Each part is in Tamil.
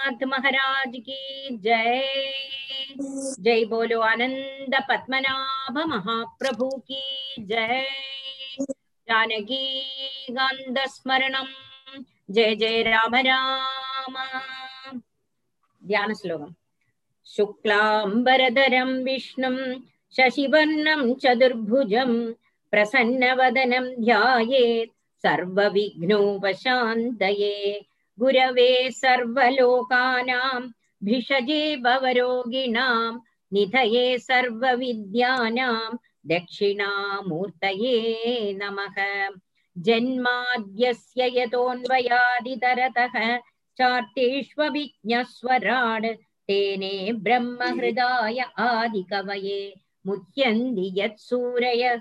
नाथ महाराज की जय। जय बोलो आनंद पद्मनाभ महाप्रभु की जय। जानकी गंध स्मरणम जय जय राम राम। ध्यान श्लोकम शुक्लाम्बरधरं विष्णुं, शशिवर्णं चतुर्भुजं, प्रसन्नवदनं ध्यायेत्, सर्वविघ्नोपशान्तये। गुरवे सर्वलोकानां, भिषजे भवरोगिणां, निधये सर्वविद्यानां, दक्षिणामूर्तये नमः। जन्माद्यस्य यतोऽन्वयादितरतः चार्तेष्वभिज्ञस्वराड् तेने ब्रह्महृदाय आदिकवये, मुह्यन्ति यत्सूरयः।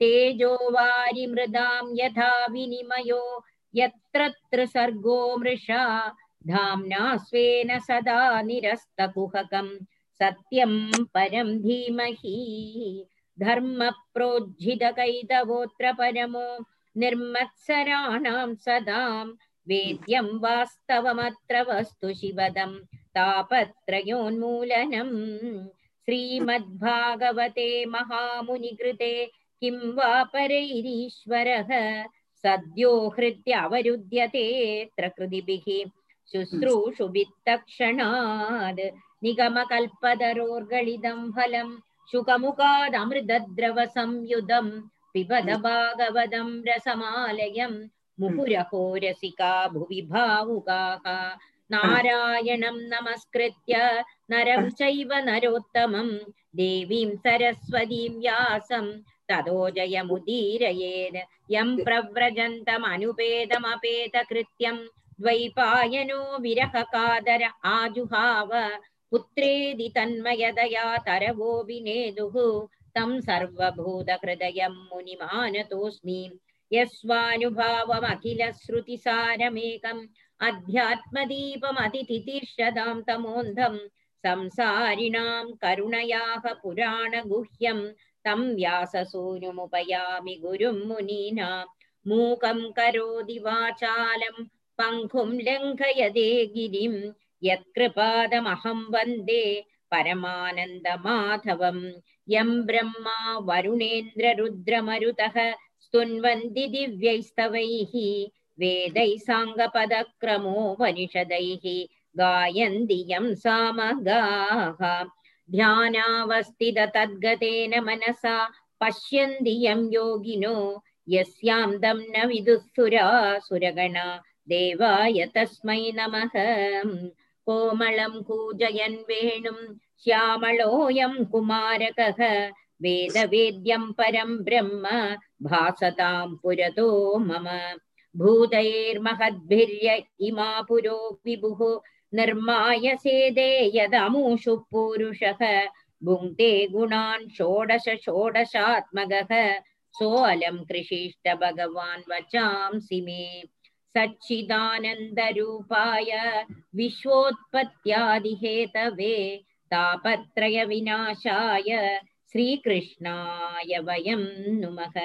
तेजो वारिमृदां यथा विनिमयो यत्र सर्गो मृषा धाम्ना स्वेन सदा निरस्तकुहकं सत्यं परं धीमहि। धर्मप्रोज्झितकैतवोऽत्र परमो। निर्मत्सराणां सदां वेद्यं वास्तवमत्र वस्तु शिवदं। तापत्रयोन्मूलनम् श्रीमद्भागवते महामुनिकृते किं वा परैरीश्वरः? सद्यो हृद्यवरुध्यतेऽत्र कृतिभिः शुश्रूषुभित्तक्षणाद् निगमकल्पतरोर्गलितं फलं शुकमुखादमृतद्रवसंयुधं पिबद भागवतं रसमालयम् मुहुरहो रसिका भुवि भावुकाः नारायणं नमस्कृत्य नरं चैव नरोत्तमं देवीं सरस्वतीं व्यासं ततो जयमुदीरयेत् यं प्रव्रजन्तमनुपेदमपेतकृत्यं द्वैपायनो विरहकादर आजुहाव पुत्रेदि तन्मयदया तरवोऽभिनेदुः तं सर्वभूतहृदयं मुनिमानतोऽस्मि। यस्वानुभावमखिलश्रुतिसारमेकम् अध्यात्मदीपमतिथितिर्षदां तमोन्धं संसारिणां करुणयाः पुराणगुह्यं तं व्याससूनुमुपयामि गुरुं मुनीनां मूकं करोति वाचालं पङ्कुं लङ्घयदे गिरिं यत्कृपादमहं वन्दे परमानन्दमाधवं यं ब्रह्मा वरुणेन्द्ररुद्रमरुतः स्तुन्वन्ति दिव्यैस्तवैः वेदैः साङ्गपदक्रमोपनिषदैः गायन्ति यं सामगाः ध्यानावस्थित तद्गतेन मनसा पश्यन्ति यं योगिनो यस्यां दं न विदुःसुरासुरगणा देवाय तस्मै नमः कोमलं कूजयन् वेणुं श्यामलोऽयं कुमारकः वेदवेद्यं परं ब्रह्म भासतां पुरतो मम भूतैर्महद्भिर्य इमा पुरो विभुः निर्माय सेदे यदमुषु पूरुषः भुङ्क्ते गुणान् षोडश षोडशात्मकः सोऽलं कृषिष्ट भगवान् वचांसि मे सच्चिदानन्दरूपाय विश्वोत्पत्त्यादिहेतवे तापत्रयविनाशाय श्रीकृष्णाय वयं नुमः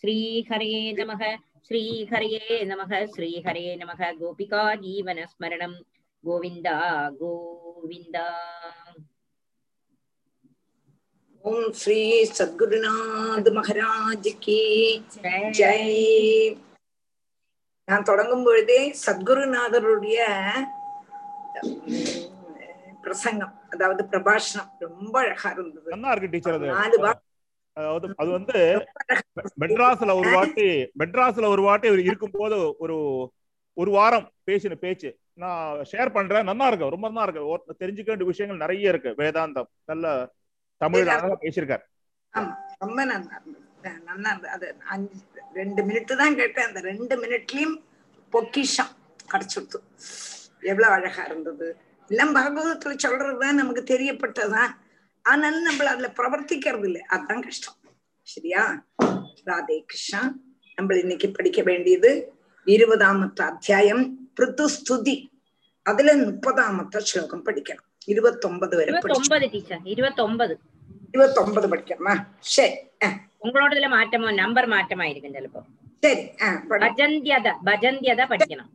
श्रीहरे नमः श्रीहरे नमः श्रीहरे नमः गोपिका जीवनस्मरणं கோவிந்தா கோவிந்தா. ஓம் ஸ்ரீ சத்குருநாத் மகாராஜ் கி ஜெய். நான் தொடங்கும் பொழுதே சத்குருநாதருடைய பிரசங்கம் அதாவது பிரபாஷணம் ரொம்ப அழகா இருந்தது. நல்லா இருக்கு டீச்சர் அதாவது அது வந்து மெட்ராஸ்ல ஒரு வாட்டி மெட்ராஸ்ல ஒரு வாட்டி இருக்கும் போது ஒரு ஒரு வாரம் பேசின பேச்சு. நான் ஷேர் பண்றேன். நல்லா இருக்கு. ரொம்ப நல்லா இருக்கு. தெரிஞ்சுக்க வேண்டிய விஷயங்கள் நிறைய இருக்கு. வேதாந்தம். நல்ல தமிழ் அழகா பேசியிருக்காரு. ரொம்ப நல்லா இருந்தது அஹ் நல்லா இருந்தது அது அஞ்சு ரெண்டு மினிட் தான் கேட்டேன். அந்த ரெண்டு மினிட்லயும் பொக்கிஷம் கிடைச்சுடுத்து. எவ்வளவு அழகா இருந்தது. எல்லாம் பாகவதத்துல சொல்றதுதான் நமக்கு தெரியப்பட்டதுதான் ஆனாலும் நம்மள அதுல பிரவர்த்திக்கிறது இல்லை. அதுதான் கஷ்டம். சரியா? ராதே கிருஷ்ணா நம்ம இன்னைக்கு படிக்க வேண்டியது இருபதாமத்த அத்தியாயம். பிருத்துஸ்துதி. அதுல முப்பதாமத்த ஸ்லோகம் படிக்கணும். இருபத்தொன்பது வரை படிச்சு இருபத்தொன்பது டீச்சர் இருபத்தொன்பது இருபத்தொன்பது படிக்கணுமா சரி அஹ், உங்களோடதுல மாற்றமோ நம்பர் மாற்றமா இருக்கு சிலப்போ சரி அஹ், படி. பஜந்தியத பஜந்தியத படிக்கணும்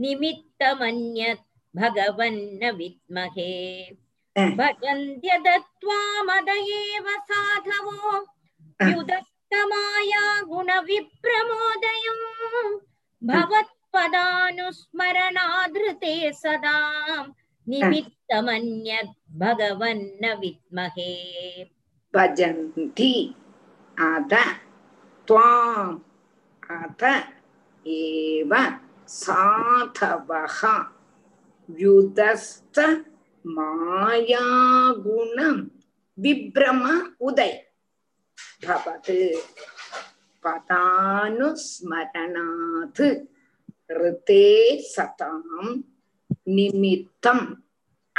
निमित्तमन्यत् भगवन्न विद्महे भजन्त्य दत्त्वा मद साधवो युदस्तमाया गुणविप्रमोदयम् भवत्पदानुस्मरणाधृते सदा। निमित्तमन्यत् भगवन्न विद्महे भजन्ति अत त्वाम् अत एव। சாதவக யுதஸ்த மாயாகுணம் விப்ரம உதய். பவது பதானுஸ்மரணாத் ரிதே சதாம் நிமித்தம்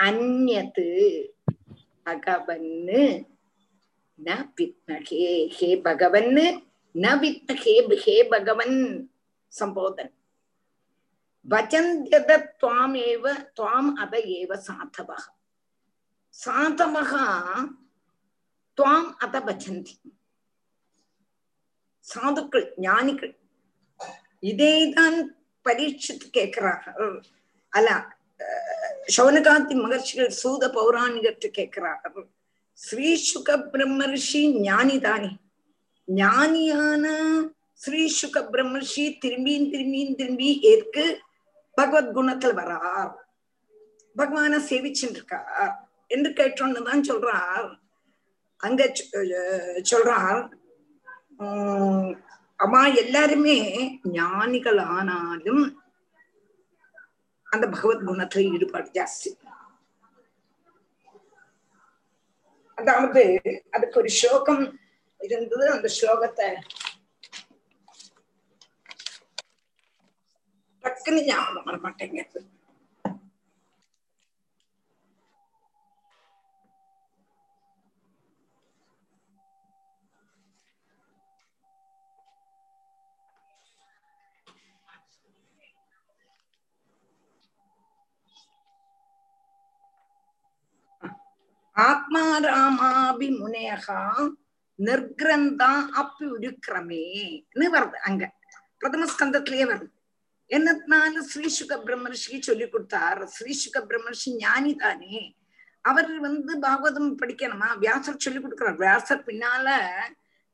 அந்நது பகவன்னு ந வித்மகே. ஹே பகவன்னு ந வித்மகே. ஹே பகவன். சம்போதன். பஜந்தியத துவாம் ஏவ துவாம் அப ஏவ சாதவக சாதவக துவாம் அத பஜந்தி சாதுக்கள் ஞானிகள் இதேதான் பரீட்சித்து கேட்கிறார்கள். அல்ல சௌனகாந்தி மகர்ஷிகள் சூத பௌராணிகத்து கேட்கிறார்கள். ஸ்ரீ சுக பிரம்மர்ஷி ஞானிதானே. ஞானியான ஸ்ரீ சுக பிரம்மர்ஷி திரும்பியும் திரும்பியும் திரும்பி ஏற்கு பகவத் குணத்துல வரார். பகவான சேவிச்சுட்டு இருக்கார் என்று கேட்டோன்னு தான் சொல்றார். அங்க சொல்றார். உம் அம்மா எல்லாருமே ஞானிகள் ஆனாலும் அந்த பகவத் குணத்துல ஈடுபாடு ஜாஸ்தி. அதாவது அதுக்கு ஒரு ஸ்லோகம் இருந்தது. அந்த ஸ்லோகத்தை டக்குன்னு ஞாபகம் வர மாட்டேங்குது முனேகா நிர்கிரந்தா அப்பியுருக்கிரமேன்னு வருது அங்க. பிரதம ஸ்கந்தத்திலேயே வருது. என்னத்தினால ஸ்ரீசுக பிரம்மர்ஷி சொல்லி கொடுத்தார் ஸ்ரீசுக பிரம்மர்ஷி ஞானி தானே அவர் வந்து பாகவதம் படிக்கணுமா வியாசர் சொல்லி கொடுக்கிறார் வியாசர் பின்னால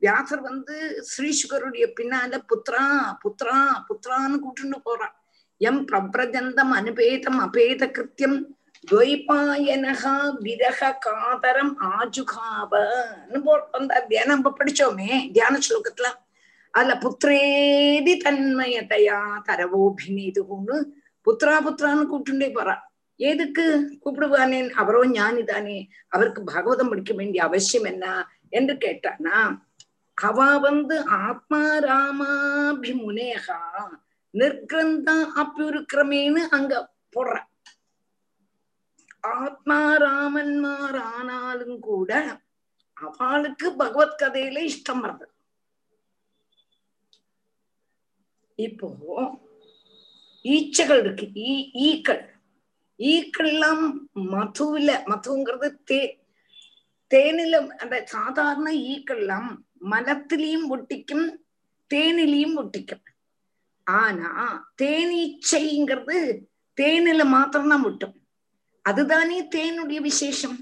வியாசர் வந்து ஸ்ரீசுகருடைய பின்னால புத்ரா புத்ரா புத்ரான்னு கூட்டுண்டு போறான் எம் பிரபிரஜந்தம் அனுபேதம் அபேத கிருத்தியம் துவைபாயனகா விரக காதரம் ஆஜுகாவன்னு வந்தார் தியானம் நம்ம படிச்சோமே தியான ஸ்லோகத்துல அதுல புத்திரேதி தன்மயதையா தரவோபிநீதுன்னு புத்திரா புத்திரான்னு கூப்பிட்டுண்டே போறா எதுக்கு கூப்பிடுவானேன் அவரோ ஞானி தானே அவருக்கு பாகவதம் படிக்க வேண்டிய அவசியம் என்ன என்று கேட்டானா அவ வந்து ஆத்மா ராமாபி முனேகா நிர்கிரந்தா அப்பியுருக்கிரமேன்னு அங்க போடுற ஆத்மா ராமன்மார் ஆனாலும் கூட அவளுக்கு பகவத் கதையில இஷ்டம் வருது இப்போ ஈச்சைகள் இருக்கு ஈ ஈக்கள் ஈக்கள்லாம் மதுவில மதுங்கிறது தே தேனில அந்த சாதாரண ஈக்கள்லாம் மலத்திலையும் ஒட்டிக்கும் தேனிலையும் ஒட்டிக்கும் ஆனா தேனீச்சைங்கிறது தேனில மாத்திரம்தான் ஒட்டும் அதுதானே தேனுடைய விசேஷம்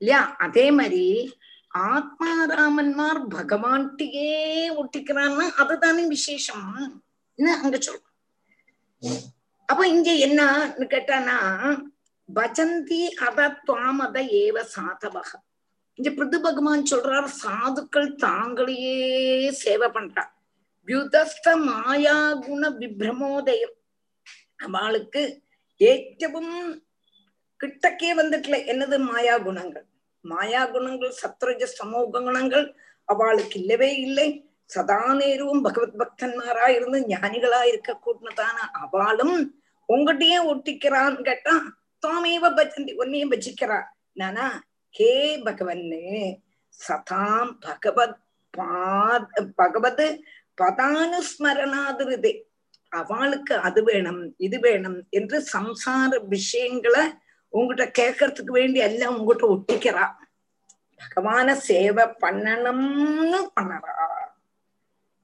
இல்லையா அதே மாதிரி ஆத்மாராமன்மார் பகவான்கிட்டயே ஒட்டிக்கிறான்னா அதுதானே விசேஷம். அங்க சொல்றோம் அப்ப இங்க என்னன்னு கேட்டானா பஜந்தி அத துவாமத ஏவ சாதவக. இங்க பிருது பகவான் சொல்றார் சாதுக்கள் தாங்களையே சேவை பண்றா வியுதஸ்த மாயா குண விப்ரமோதயம். அவளுக்கு ஏற்றவும் கிட்டக்கே வந்துட்டல என்னது மாயா குணங்கள்? மாயா குணங்கள் சத்ரஜ சமூக குணங்கள் அவளுக்கு இல்லவே இல்லை. சதா நேரவும் பகவத் பக்தன்மாரா இருந்து ஞானிகளா இருக்க கூட்டினதான அவளும் உங்ககிட்டயே ஒட்டிக்கிறான்னு கேட்டா தாமேவ பஜந்தி உன்னையும் பஜிக்கிறா நானா ஹே பகவன்னு சதாம் பகவத் பாத் பகவத் பதானுஸ்மரணாதிருதே. அவளுக்கு அது வேணும் இது வேணும் என்று சம்சார விஷயங்களை உங்ககிட்ட கேட்கறதுக்கு வேண்டி எல்லாம் உங்ககிட்ட ஒட்டிக்கிறா. பகவான சேவை பண்ணணும்னு பண்ணறா.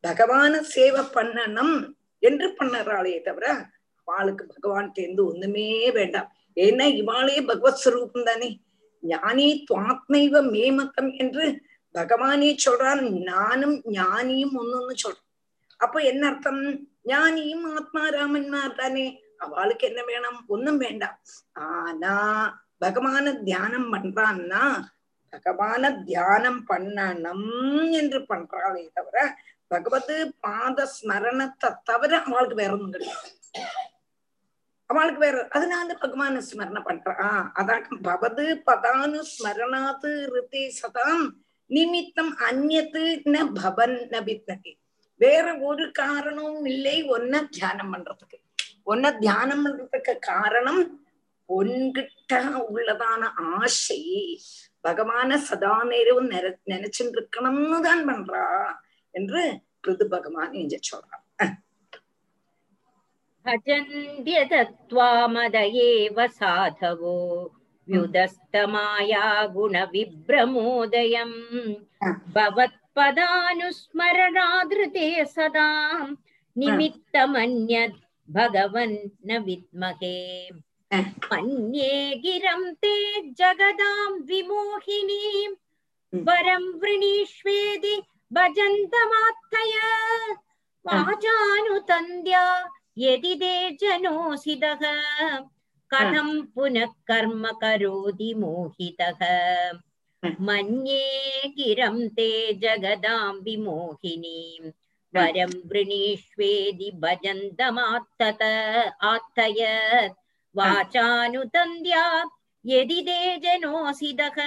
பகவான சேவை பண்ணணும் என்று பண்ணறாளே தவிர அவளுக்கு பகவான் தேர்ந்து ஒண்ணுமே வேண்டாம். ஏன்னா இவாளே பகவத் ஸ்வரூபம் தானே. ஞானி துவாத்மைவ மேமத்தம் என்று பகவானே சொல்றான். நானும் ஞானியும் ஒன்னொன்னு சொல்றான். அப்ப என்ன அர்த்தம்? ஞானியும் ஆத்மா ராமன்மார் தானே. அவளுக்கு என்ன வேணும்? ஒன்னும் வேண்டாம். ஆனா பகவான தியானம் பண்றான்னா பகவான தியானம் பண்ணணும் என்று பண்றாளே தவிர பகவது பாத ஸ்மரணத்தை தவிர அவளுக்கு வேற ஒன்றும் கிடையாது. அவளுக்கு வேற அதனால பகவான ஸ்மரண பண்றா. அதான் பவது பதானு ஸ்மரணாது ரித்தி சதாம் நிமித்தம் அந்நத்து ந பவன் ந வேற ஒரு காரணமும் இல்லை ஒன்ன தியானம் பண்றதுக்கு. ஒன்ன தியானம் பண்றதுக்கு காரணம் உன்கிட்ட உள்ளதான ஆசை பகவான சதா நேரவும் நிற நினைச்சுட்டு இருக்கணும்னு தான் பண்றா என்று பிருது பகவான் இங்க சொல்றான் भजन्त्यतत्त्वामद एव साधवो व्युदस्तमाया गुणविभ्रमोदयम् भवत्पदानुस्मरणादृते सदा निमित्तमन्यद् भगवन् न विद्महे मन्ये गिरं ते जगदां विमोहिनीं। वरं वृणीष्वेदि भजन्तमात्तय वाचानुतन्द्या यदि ते जनोसिदः कथं पुनः कर्म करोति मोहितः। मन्ये गिरं ते जगदां विमोहिनीं। वरं वृणीष्वेदि भजन्तमात्तत आत्तयत् वाचानुतन्द्या यदि ते जनोसिदः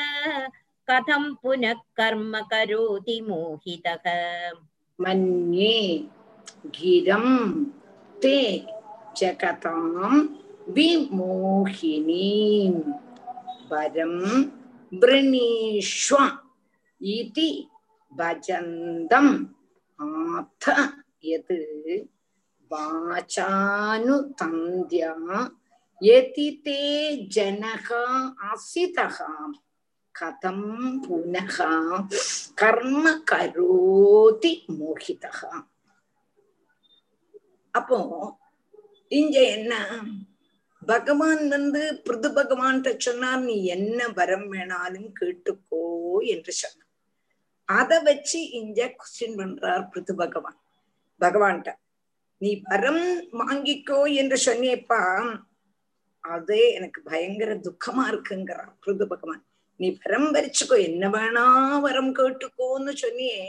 कथं पुनः कर्म करोति मोहितः मन्ये गिरं ते जगतां विमोहिनीं वरं वृणीष्व इति भजन्तम् ஆத்த எது? வாச்சானுதந்தியா எதிதே ஜனகா அசிதகாம் கதம் புனகா. கர்ம கரோதி மோகிதகா. அப்போ இங்க என்ன? பகவான் வந்து பிருது பகவான் சொன்னார் நீ என்ன வரம் வேணாலும் கேட்டுக்கோ என்று சொன்னார். அத வச்சு இங்க கொஸ்டின் பண்றார் பிருத்து பகவான். பகவான்கிட்ட நீ வரம் வாங்கிக்கோ என்று சொன்னியப்பா அதே எனக்கு பயங்கர துக்கமா இருக்குங்கிறார் பிருது பகவான். நீ வரம் வரிச்சுக்கோ என்ன வேணா வரம் கேட்டுக்கோன்னு சொன்னியே.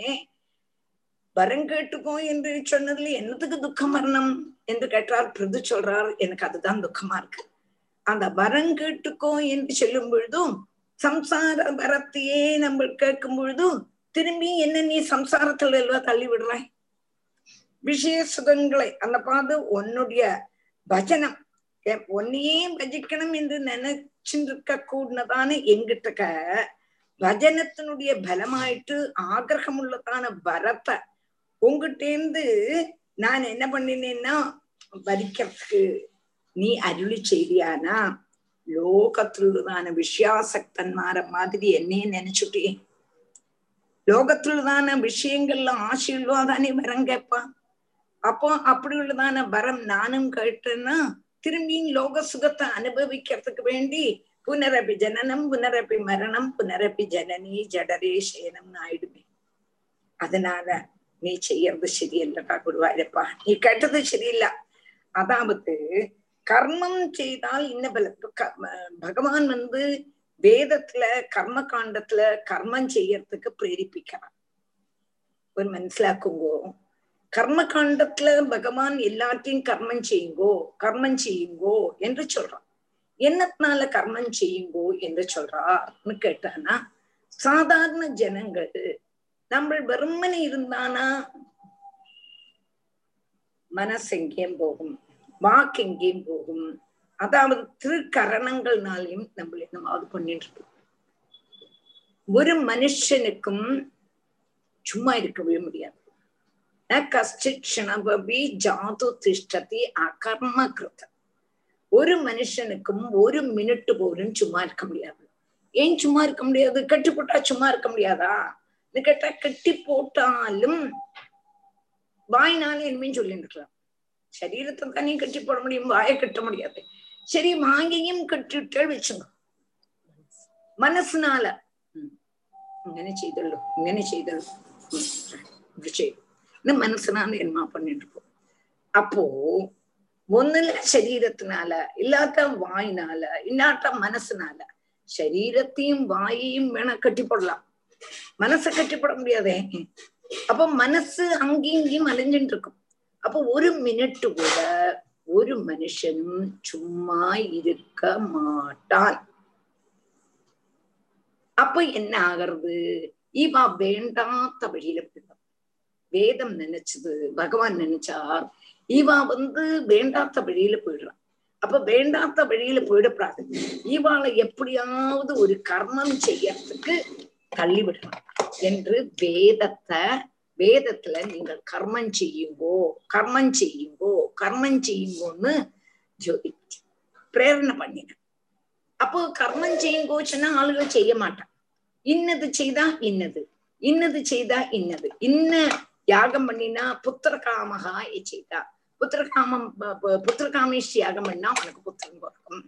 வரம் கேட்டுக்கோ என்று சொன்னதுல என்னத்துக்கு துக்கம் வரணும் என்று கேட்டார் பிருது சொல்றார். எனக்கு அதுதான் துக்கமா இருக்கு. அந்த வரம் கேட்டுக்கோ என்று சொல்லும் பொழுதும் சம்சார வரத்தையே நம்ம கேட்கும் பொழுதும் திரும்பி என்ன நீ சம்சாரத்துல எல்லாம் தள்ளி விடுறாய்? விஷய சுகங்களை அந்த பாது உன்னுடைய பஜனம். உன்னையே பஜிக்கணும் என்று நினைச்சிருக்க கூடதான எங்கிட்டக்க பஜனத்தினுடைய பலமாயிட்டு ஆகிரகம் உள்ளதான வரத்தை உங்ககிட்டேந்து நான் என்ன பண்ணினேன்னா வரிக்கிறதுக்கு நீ அருளி செய்தியானா? லோகத்துள்ளதான விஷயாசக்தன்மார மாதிரி என்னையே நினைச்சுட்டேன். லோகத்துள்ளதான விஷயங்கள்ல ஆசீர்வாதானே வரம் கேட்பான் அப்போ அப்படி உள்ளதான வரம் நானும் கேட்டேன்னா திரும்பியும் லோக சுகத்தை அனுபவிக்கிறதுக்கு வேண்டி புனரபி ஜனனம் புனரபி மரணம் புனரபி ஜனனி ஜடரே சேனம்னு ஆயிடுமே. அதனால நீ செய்யறது சரியல்லடா குருவாயிருப்பா நீ கேட்டது சரியில்ல. அதாவது கர்மம் செய்தால் இன்ன பல பகவான் வந்து வேதத்துல கர்ம காண்டத்துல கர்மம் செய்யறதுக்கு பிரேரிப்பிக்கிறான் ஒரு மனசிலாக்குங்கோ. கர்ம காண்டத்துல பகவான் எல்லாத்தையும் கர்மம் செய்யுங்கோ கர்மம் செய்யுங்கோ என்று சொல்றான் என்னத்தினால கர்மம் செய்யுங்கோ என்று சொல்றான்னு கேட்டானா சாதாரண ஜனங்கள் நம்ம வெறுமனை இருந்தானா? மனசு எங்கேயும் போகும் வாக்கு எங்கேயும் போகும். அதாவது திருக்கரணங்கள்னாலையும் நம்ம என்னமாவது பண்ணிட்டு இருக்கோம் ஒரு மனுஷனுக்கும் சும்மா இருக்கவே முடியாது. ந ஜாது திஷ்டதி அகர்ம ஒரு மனுஷனுக்கும் ஒரு மினிட் போலும் சும்மா இருக்க முடியாது. ஏன் சும்மா இருக்க முடியாது? கட்டி போட்டா சும்மா இருக்க முடியாதா? கேட்டா கட்டி போட்டாலும் வாய்னால இனிமே சொல்லிட்டு இருக்கலாம் சரீரத்தை தானே கட்டி போட முடியும் வாயை கட்ட முடியாது. சரி வாங்கியும் கட்டிவிட்டால் வச்சுங்க മനസ്സിനാല ഇങ്ങനെ ചെയ്തുള്ളൂ ഇങ്ങനെ ചെയ്തുള്ളൂ இப்படி செய்யும் இந்த மனசுனால என்ன பண்ணிட்டு இருக்கோம் அப்போ ஒண்ணுல சரீரத்தினால இல்லாத வாயினால இல்லாட்ட மனசுனால சரீரத்தையும் வாயையும் வேணா கட்டி போடலாம் மனசை கட்டி போட முடியாதே அப்ப மனசு அங்கேயும் இங்கேயும் அலைஞ்சுட்டு இருக்கும் அப்போ ஒரு மினிட் கூட ஒரு மனுஷனும் சும்மா இருக்க மாட்டான். அப்ப என்ன ஆகிறது? இவா வேண்டாத்த வழியில போயிடும் வேதம் நினைச்சது பகவான் நினைச்சா இவா வந்து வேண்டாத்த வழியில போயிடுறான் அப்ப வேண்டாத்த வழியில போயிடப்படாது இவாளை எப்படியாவது ஒரு கர்மம் செய்யறதுக்கு தள்ளி என்று வேதத்தை வேதத்துல நீங்கள் கர்மம் செய்யுங்கோ கர்மம் செய்யுங்கோ கர்மம் செய்யுங்கோன்னு ஜோதி பிரேரணை பண்ணின அப்போ கர்மம் செய்யுங்கோ சொன்னா ஆளுகள் செய்ய மாட்டான் இன்னது செய்தா இன்னது இன்னது செய்தா இன்னது. இன்ன யாகம் பண்ணினா புத்திர காமகா செய்தா. புத்திர காமம் புத்திர காமேஷ் யாகம் பண்ணா உனக்கு புத்திரம் பிறக்கும்.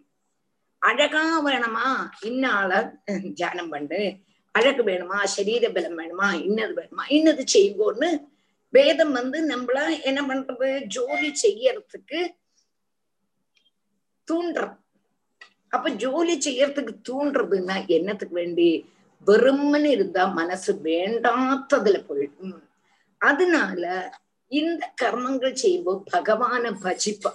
அழகா வேணுமா இன்னால தியானம் பண்ணு. அழகு வேணுமா? சரீர பலம் வேணுமா? இன்னது வேணுமா? இன்னது செய்வோன்னு வேதம் வந்து நம்மள என்ன பண்றது? ஜோலி செய்யறதுக்கு தூண்டுறது அப்ப ஜோலி செய்யறதுக்கு தூண்டுறதுன்னா என்னத்துக்கு வேண்டி? வெறும்னு இருந்தா மனசு வேண்டாத்ததுல போயிடும். அதனால இந்த கர்மங்கள் செய்யும்போது பகவான பஜிப்ப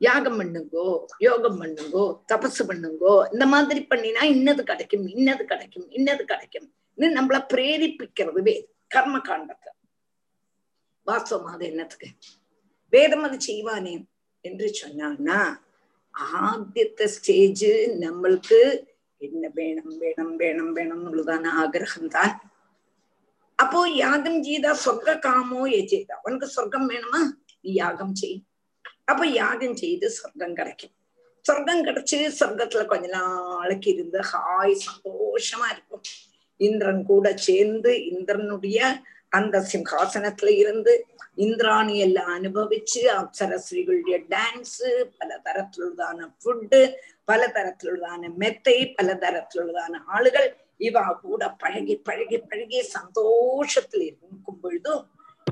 யாகம் பண்ணுங்கோ யோகம் பண்ணுங்கோ தபசு பண்ணுங்கோ இந்த மாதிரி பண்ணினா இன்னது கிடைக்கும் இன்னது கிடைக்கும் இன்னது கிடைக்கும். நம்மள பிரேரிப்பிக்கிறது வேதம் கர்ம காண்டத்தை வாஸ்தவம் அது என்னத்துக்கு? வேதம் அது செய்வானே என்று சொன்னான்னா ஆத்தியத்தை ஸ்டேஜ் நம்மளுக்கு என்ன வேணும் வேணும் வேணும் வேணும் உள்ளதான ஆகிரகம் தான் அப்போ யாகம் செய்தா சொர்க்க காமோ எஜேதா? உனக்கு சொர்க்கம் வேணுமா? நீ யாகம் செய். அப்ப யாகம் செய்து சொர்க்கம் கிடைக்கும். சொர்க்கம் கிடைச்சு சொர்க்கத்துல கொஞ்ச நாளைக்கு இருந்து ஹாய் சந்தோஷமா இருக்கும். இந்திரன் கூட சேர்ந்து இந்திரனுடைய அந்த சிம்ஹாசனத்துல இருந்து இந்திராணி எல்லாம் அனுபவிச்சு அப்சரஸ்ரீகளுடைய டான்ஸ் பல தரத்திலுள்ளதான ஃபுட்டு பல தரத்திலுள்ளதான மெத்தை பல தரத்திலுள்ளதான ஆளுகள் இவா கூட பழகி பழகி பழகி சந்தோஷத்துல இருக்கும் பொழுதும்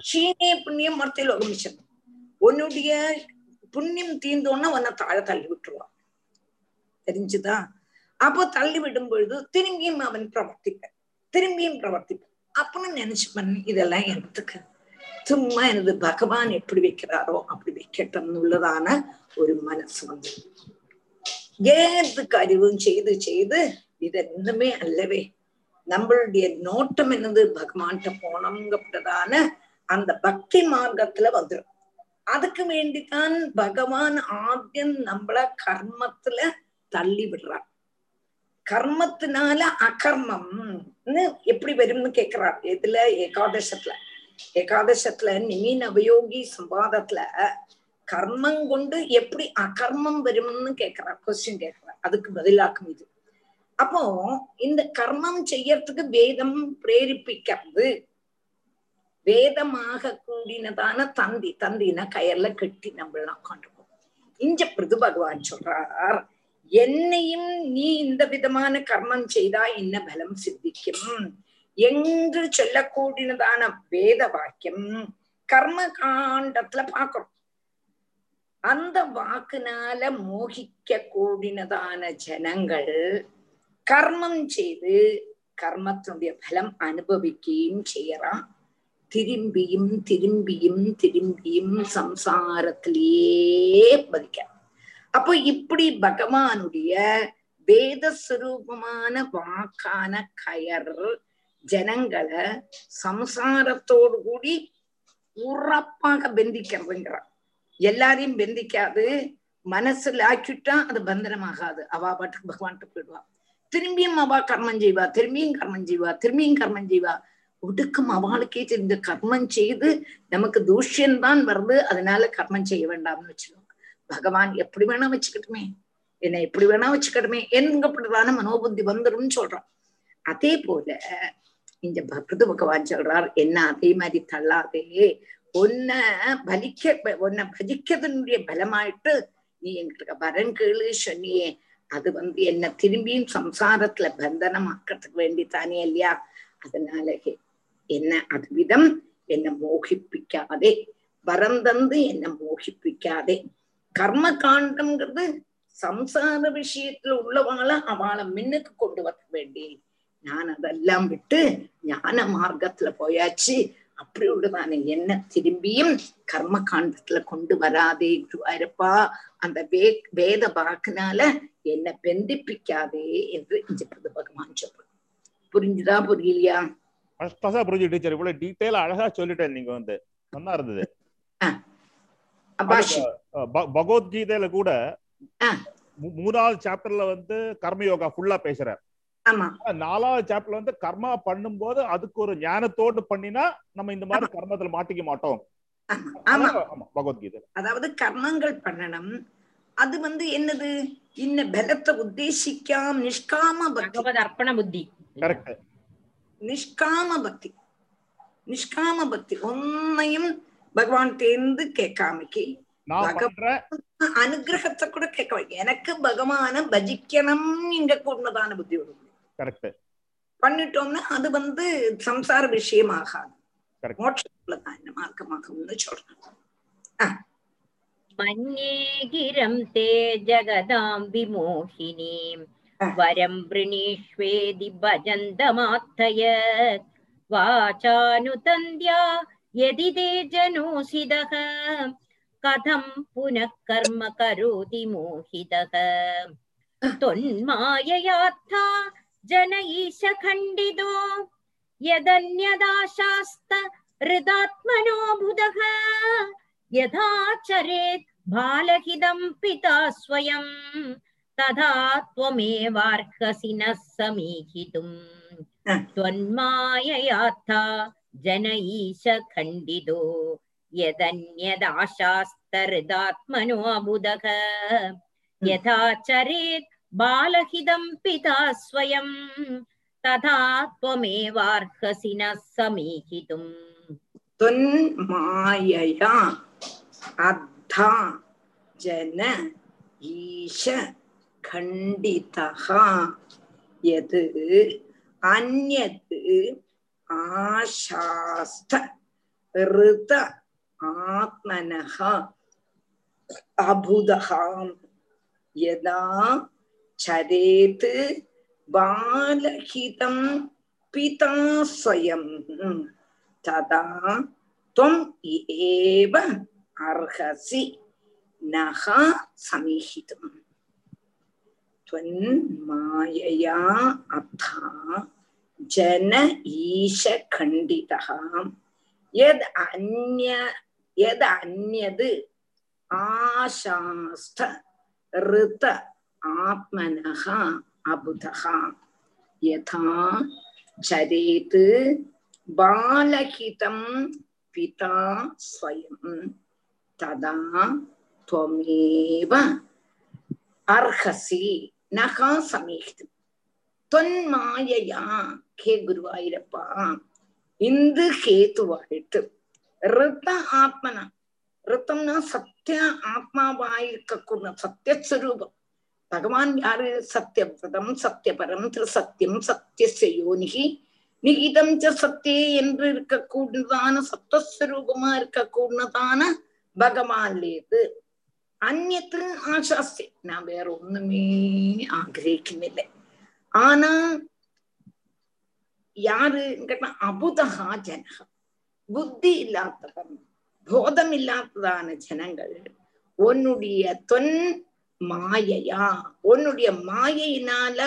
ஷீனே புண்ணியம் மரத்தில் ஒருமிச்சது உன்னுடைய புண்ணியம் தீந்தோன்னா உன்னை தாழ தள்ளி விட்டுருவான். தெரிஞ்சுதா? அப்போ தள்ளி விடும் பொழுது திரும்பியும் அவன் பிரவர்த்திப்பேன். திரும்பியும் பிரவர்த்திப்பேன். அப்படின்னு நினைச்சுப்பன் இதெல்லாம் எனக்கு சும்மா எனது பகவான் எப்படி வைக்கிறாரோ அப்படி வைக்கட்டும் உள்ளதான ஒரு மனசு வந்து. ஏது கருவும் செய்து செய்து இது இன்னுமே அல்லவே. நம்மளுடைய நோட்டம் என்னது? பகவான்கிட்ட போனோங்கப்பட்டதான அந்த பக்தி மார்க்கத்துல வந்துடும் அதுக்கு வேண்டித்தான் பகவான் ஆத்தியம் நம்மள கர்மத்துல தள்ளி விடுறார். கர்மத்தினால அகர்மம்னு எப்படி வரும்னு கேக்குறார். எதுல? ஏகாதசத்துல. ஏகாதசத்துல நிமீன் அபயோகி சம்பாதத்துல கர்மம் கொண்டு எப்படி அகர்மம் வரும்னு கேக்குறார். கொஸ்டின் கேக்குறார். அதுக்கு பதிலாக்கும் இது. அப்போ இந்த கர்மம் செய்யறதுக்கு வேதம் பிரேரிப்பிக்கிறது. வேதமாக கூடினதான தந்தி தந்தினா கயர்ல கட்டி நம்மளாம் கொண்டிருக்கோம் இஞ்ச பிருது பகவான் சொல்றார் என்னையும் நீ இந்த விதமான கர்மம் செய்தா என்ன பலம் சித்திக்கும்? என்று சொல்லக்கூடினதான வேத வாக்கியம் கர்ம காண்டத்துல பாக்குறோம் அந்த வாக்குனால மோகிக்க கூடினதான ஜனங்கள் கர்மம் செய்து கர்மத்தினுடைய பலம் அனுபவிக்கையும் செய்யறான். திரும்பியும் திரும்பியும் திரும்பியும் சம்சாரத்திலேயே பதிக்க. அப்போ இப்படி பகவானுடைய வேத சுரூபமான வாக்கான கயர் ஜனங்களை சம்சாரத்தோடு கூடி உறப்பாக பந்திக்கிறதுங்கிறார் எல்லாரையும் பெந்திக்காது மனசுல ஆக்கிட்டா அது பந்தனமாகாது. அவா பாட்டுக்கு பகவான்கிட்ட போயிடுவா. திரும்பியும் அவா கர்மம் செய்வா திரும்பியும் கர்மம் செய்வா திரும்பியும் கர்மம் செய்வா. ஒடுக்கம் அவளுக்கே தெரிஞ்ச கர்மம் செய்து நமக்கு தூஷ்யம்தான் வருது அதனால கர்மம் செய்ய வேண்டாம்னு வச்சுக்கோங்க பகவான் எப்படி வேணா வச்சுக்கட்டுமே என்னை எப்படி வேணா வச்சுக்கட்டுமே என்கப்படுறதான மனோபுத்தி வந்துடும் சொல்றான். அதே போல இந்த பக்து பகவான் சொல்றார் என்ன அதே மாதிரி தள்ளாதே உன்னை பலிக்க உன்னை பலிக்கதனுடைய பலமாயிட்டு நீ எங்களுக்கு வரன் கேளு சொன்னியே. அது வந்து என்ன திரும்பியும் சம்சாரத்துல பந்தனம் ஆக்கிறதுக்கு வேண்டித்தானே இல்லையா? அதனால என்ன அதுவிதம் என்ன மோகிப்பிக்காதே வரம் தந்து என்னை மோகிப்பிக்காதே கர்ம காண்டம்ங்கிறது சம்சார விஷயத்துல உள்ளவாள அவளை மின்னுக்கு கொண்டு வர வேண்டி நான் அதெல்லாம் விட்டு ஞான மார்க்கத்துல போயாச்சு அப்படி உள்ளதான என்ன திரும்பியும் கர்ம காண்டத்துல கொண்டு வராதே குருவாயிருப்பா அந்த வே வேத வாக்குனால என்ன பெந்திப்பிக்காதே என்று இஞ்சப்பது பகவான் சொல்றான் புரிஞ்சுதா புரியலையா ஃபர்ஸ்டா புரிஞ்சு டீச்சர் இவ்வளவு டீட்டெயிலா அழகா சொல்லிட்டேன் நீங்க வந்து. நல்லா இருந்தது. பகவத்கீதையில கூட மூணாவது சாப்டர்ல வந்து கர்மயோகா ஃபுல்லா பேசுறார். நாலாவது சாப்டர்ல வந்து கர்மா பண்ணும்போது அதுக்கு ஒரு ஞானத்தோடு பண்ணினா நம்ம இந்த மாதிரி கர்மத்துல மாட்டிக்க மாட்டோம். ஆமா. ஆமா ஆமா பகவத்கீதை. அதாவது கர்மங்கள் பண்ணணும். அது வந்து என்னது? இன்ன பலத்தை உத்தேசிக்காம நிஷ்காம பகவத் அர்ப்பண புத்தி. கரெக்ட் நிஷ்காம பக்தி. நிஷ்காம பக்தி. ஒன்னையும் பகவான் தேர்ந்து கேட்காமக்கி. அனுகிரகத்தை கூட கேட்க எனக்கு பகவான பஜிக்கணும் இங்க கூடதான புத்தி வரும். பண்ணிட்டோம்னா அது வந்து சம்சார விஷயம் ஆகாது மோட்சத்துலதான் இந்த மார்க்கமாகும்னு சொல்றேன் மன்யே கிரம் தே ஜகதாம் விமோகினீம் वरं वृणीष्वेदि भजन्तमात्तयत् वाचानुतन्द्या यदि ते जनोषिदः कथं पुनः कर्म करोति मोहितः त्वन्माययात्था जन ईश खण्डितो यदन्यदाशास्त हृदात्मनो बुधः यथा चरेत् बालहिदं पिता स्वयं तथा त्वमेवार्हसि नः समीहितुम् हा. त्वन्माययाथा जन ईश खण्डितो यदन्यदाशास्तहृदात्मनो अबुधः यथा चरेत् बालहिदं पिता स्वयं तथा त्वमेवार्हसि नः समीहितुम् त्वन्मायया अद्धा जन ईश खण्डितः यत् अन्यत् आशास्त ऋत आत्मनः अबुधः यदा चरेत् बालहितं पिता स्वयं तदा त्वम् एव अर्हसि नः समीहितुम् त्वन्मायया अथा जन ईशखण्डितः यद् अन्य यद् अन्यद् आशास्थ ऋत आत्मनः अबुधः यथा चरेत् बालहितं पिता स्वयं तदा त्वमेव अर्हसि நகா சமேஷ்டு தொன்மாயையா ஹே குருவாயிரப்பா. இந்து கேத்து வாழ்த்து. ரித்த ஆத்மனா. ரித்தம்னா சத்திய ஆத்மாவா இருக்கக்கூட சத்தியஸ்வரூபம் பகவான் யாரு? சத்தியவிரதம் சத்தியபரம் திரு சத்தியம் சத்தியச யோனிகி நிகிதம் ச சத்தியே என்று இருக்கக்கூடியதான சப்தஸ்வரூபமா இருக்கக்கூடியதான பகவான்லேது. அந்நத்து ஆசாஸ்தி நான் வேற ஒண்ணுமே ஆகிரகிக்கல ஆனா யாரு கேட்டா அபுதகா ஜனக புத்தி இல்லாதவன் போதம் இல்லாததான ஜனங்கள் உன்னுடைய தொன் மாயையா உன்னுடைய மாயையினால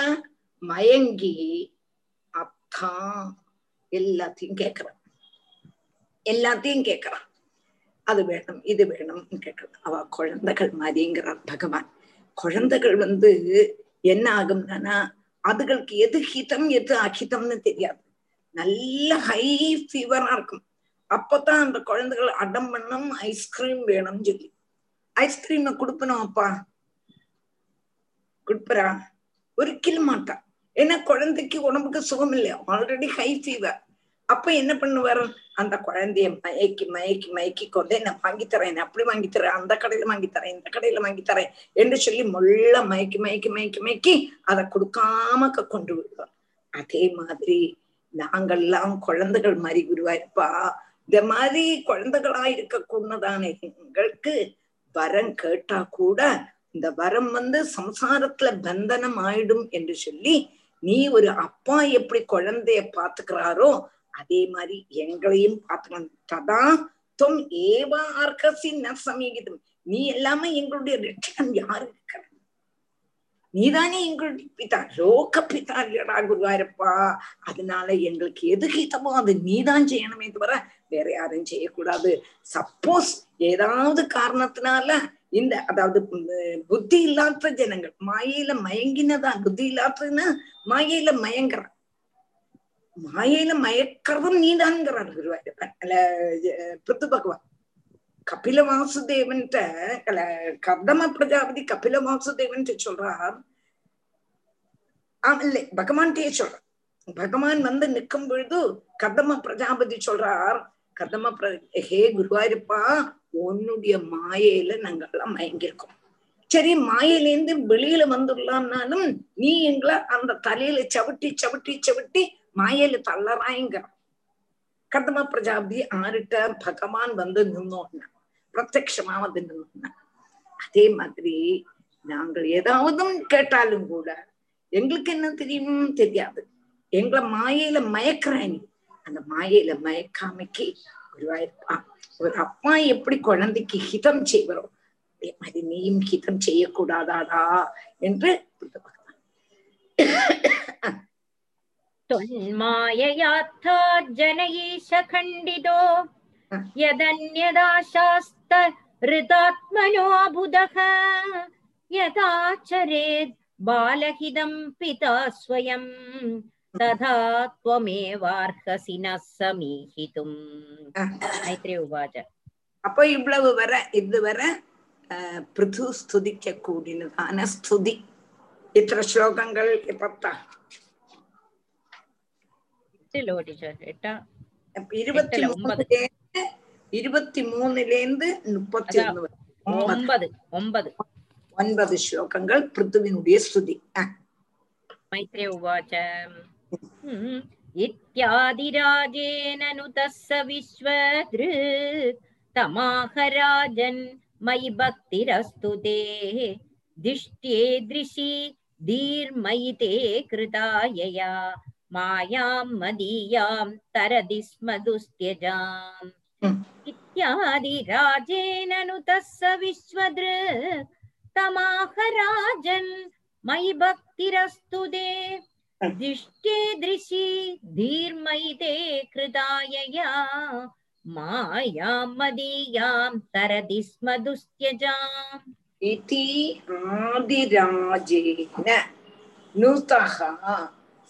மயங்கி அப்தா எல்லாத்தையும் கேக்குறான் எல்லாத்தையும் கேக்குறான் அது வேணும் இது வேணும்னு கேட்கறான் அவ குழந்தைகள் மாதிரிங்கிறார் பகவான். குழந்தைகள் வந்து என்ன ஆகும்னா அதுகளுக்கு எது ஹிதம் எது அஹிதம்னு தெரியாது. நல்ல ஹை ஃபீவரா இருக்கும். அப்பதான் அந்த குழந்தைகள் அடம் பண்ணும் ஐஸ்கிரீம் வேணும்னு சொல்லி. ஐஸ்கிரீம் கொடுப்பணும் அப்பா. கொடுப்பரா ஒரிக்கலும் மாட்டா. ஏன்னா குழந்தைக்கு உடம்புக்கு சுகம் இல்லையா ஆல்ரெடி ஹை ஃபீவர் அப்ப என்ன பண்ணுவார்? அந்த குழந்தைய மயக்கி மயக்கி மயக்கி கொண்டே நான் வாங்கி தரேன் அப்படி வாங்கி தரேன் அந்த கடையில வாங்கி தரேன் இந்த கடையில வாங்கி தரேன் என்று சொல்லி முள்ள மயக்கி மயக்கி மயக்கி மயக்கி அதை கொடுக்காம கொண்டு விடுவார். அதே மாதிரி நாங்கள்லாம் குழந்தைகள் மாதிரி குருவாயிருப்பா. இந்த மாதிரி குழந்தைகளா இருக்க கூடதான எங்களுக்கு வரம் கேட்டா கூட இந்த வரம் வந்து சம்சாரத்துல பந்தனம் ஆயிடும் என்று சொல்லி நீ ஒரு அப்பா எப்படி குழந்தைய பாத்துக்கிறாரோ அதே மாதிரி எங்களையும் பார்த்துக்கணும் ததா தொம் ஏவா ஆர்கசி ந சமீகிதம் நீ எல்லாமே எங்களுடைய ரட்சகன் யாரு இருக்கிற நீதானே எங்களுடைய பிதா ரோக பிதா குருவாயிருப்பா. அதனால எங்களுக்கு எது ஹிதமோ அது நீதான் செய்யணுமே தவிர வேற யாரும் செய்யக்கூடாது. சப்போஸ் ஏதாவது காரணத்தினால இந்த அதாவது புத்தி இல்லாத ஜனங்கள் மாயையில மயங்கினதான் புத்தி இல்லாததுன்னா மாயையில மயங்குறான் மாயையில மயக்கிறதும் நீதான்ங்கிறார் குருவாயூரப்பன் அல்ல பிருத்து பகவான். கபில வாசுதேவன்ட்ட கர்தம பிரஜாபதி கபில வாசுதேவன் சொல்றார். இல்லை பகவான்கிட்டயே சொல்றார். பகவான் வந்து நிற்கும் பொழுது கர்தம பிரஜாபதி சொல்றார் கர்தம பிர ஹே குருவாயிருப்பா உன்னுடைய மாயையில நாங்கெல்லாம் மயங்கிருக்கோம் சரி மாயிலேருந்து வெளியில வந்துடலாம்னாலும் நீ எங்களை அந்த தலையில சவிட்டி சவிட்டி சவிட்டி மாயையில தள்ளறாய்ங்கிறான் கதம பிரஜாபதி ஆறுட்ட பகவான் வந்து நின்னோன்னா. பிரத்யமா வந்து நின்னோன்னா. அதே மாதிரி நாங்கள் ஏதாவது கேட்டாலும் கூட எங்களுக்கு என்ன தெரியும்? தெரியாது. எங்களை மாயையில மயக்கிறாய் அந்த மாயையில மயக்காமைக்கு குருவாயிருப்பா ஒரு அப்பா எப்படி குழந்தைக்கு ஹிதம் செய்வரோ அதே மாதிரி நீயும் ஹிதம் செய்யக்கூடாதாடா என்று புரிந்து जनयीश खण्डितो यदन्यदाशास्त ऋतात्मनोऽबुधः यथाचरेत् बालहिदं पिता स्वयं तथा त्वमेवार्हसि नः समीहितुम् मैत्रे उवाच அப்போ இவ்வளவு வர இது வர பிருது ஸ்துதிக்க கூடினதான ஸ்துதி இத்தனை ஸ்லோகங்கள் பத்தா எட்டுல டீச்சர் எட்டா இருபத்தி எட்டுல, மூணுல இருந்து இருபத்தி மூணுல இருந்து முப்பத்தி அதான். ஒண்ணு வரை. ஒன்பது ஒன்பது ஒன்பது ஒன்பது ஸ்லோகங்கள் பிருத்துவினுடைய ஸ்துதி அஹ், मैत्रे उवाच हम्म, इत्यादिराजेन नुतः स विश्वदृक् तमाहराजन् मयि भक्तिरस्तु ते दिष्ट्ये दृशि धीर्मयि ते कृता यया मायां मदीयां तरति स्म दुस्त्यजाम् ம். इत्यादिराजेन नुतः स विश्वदृक् तमाहराजन् मयि भक्तिरस्तु ते दिष्ट्ये दृशि धीर्मयि ते कृतायया मायां मदीयां तरति स्म दुस्त्यजाम् इति आदिराजेन नुतः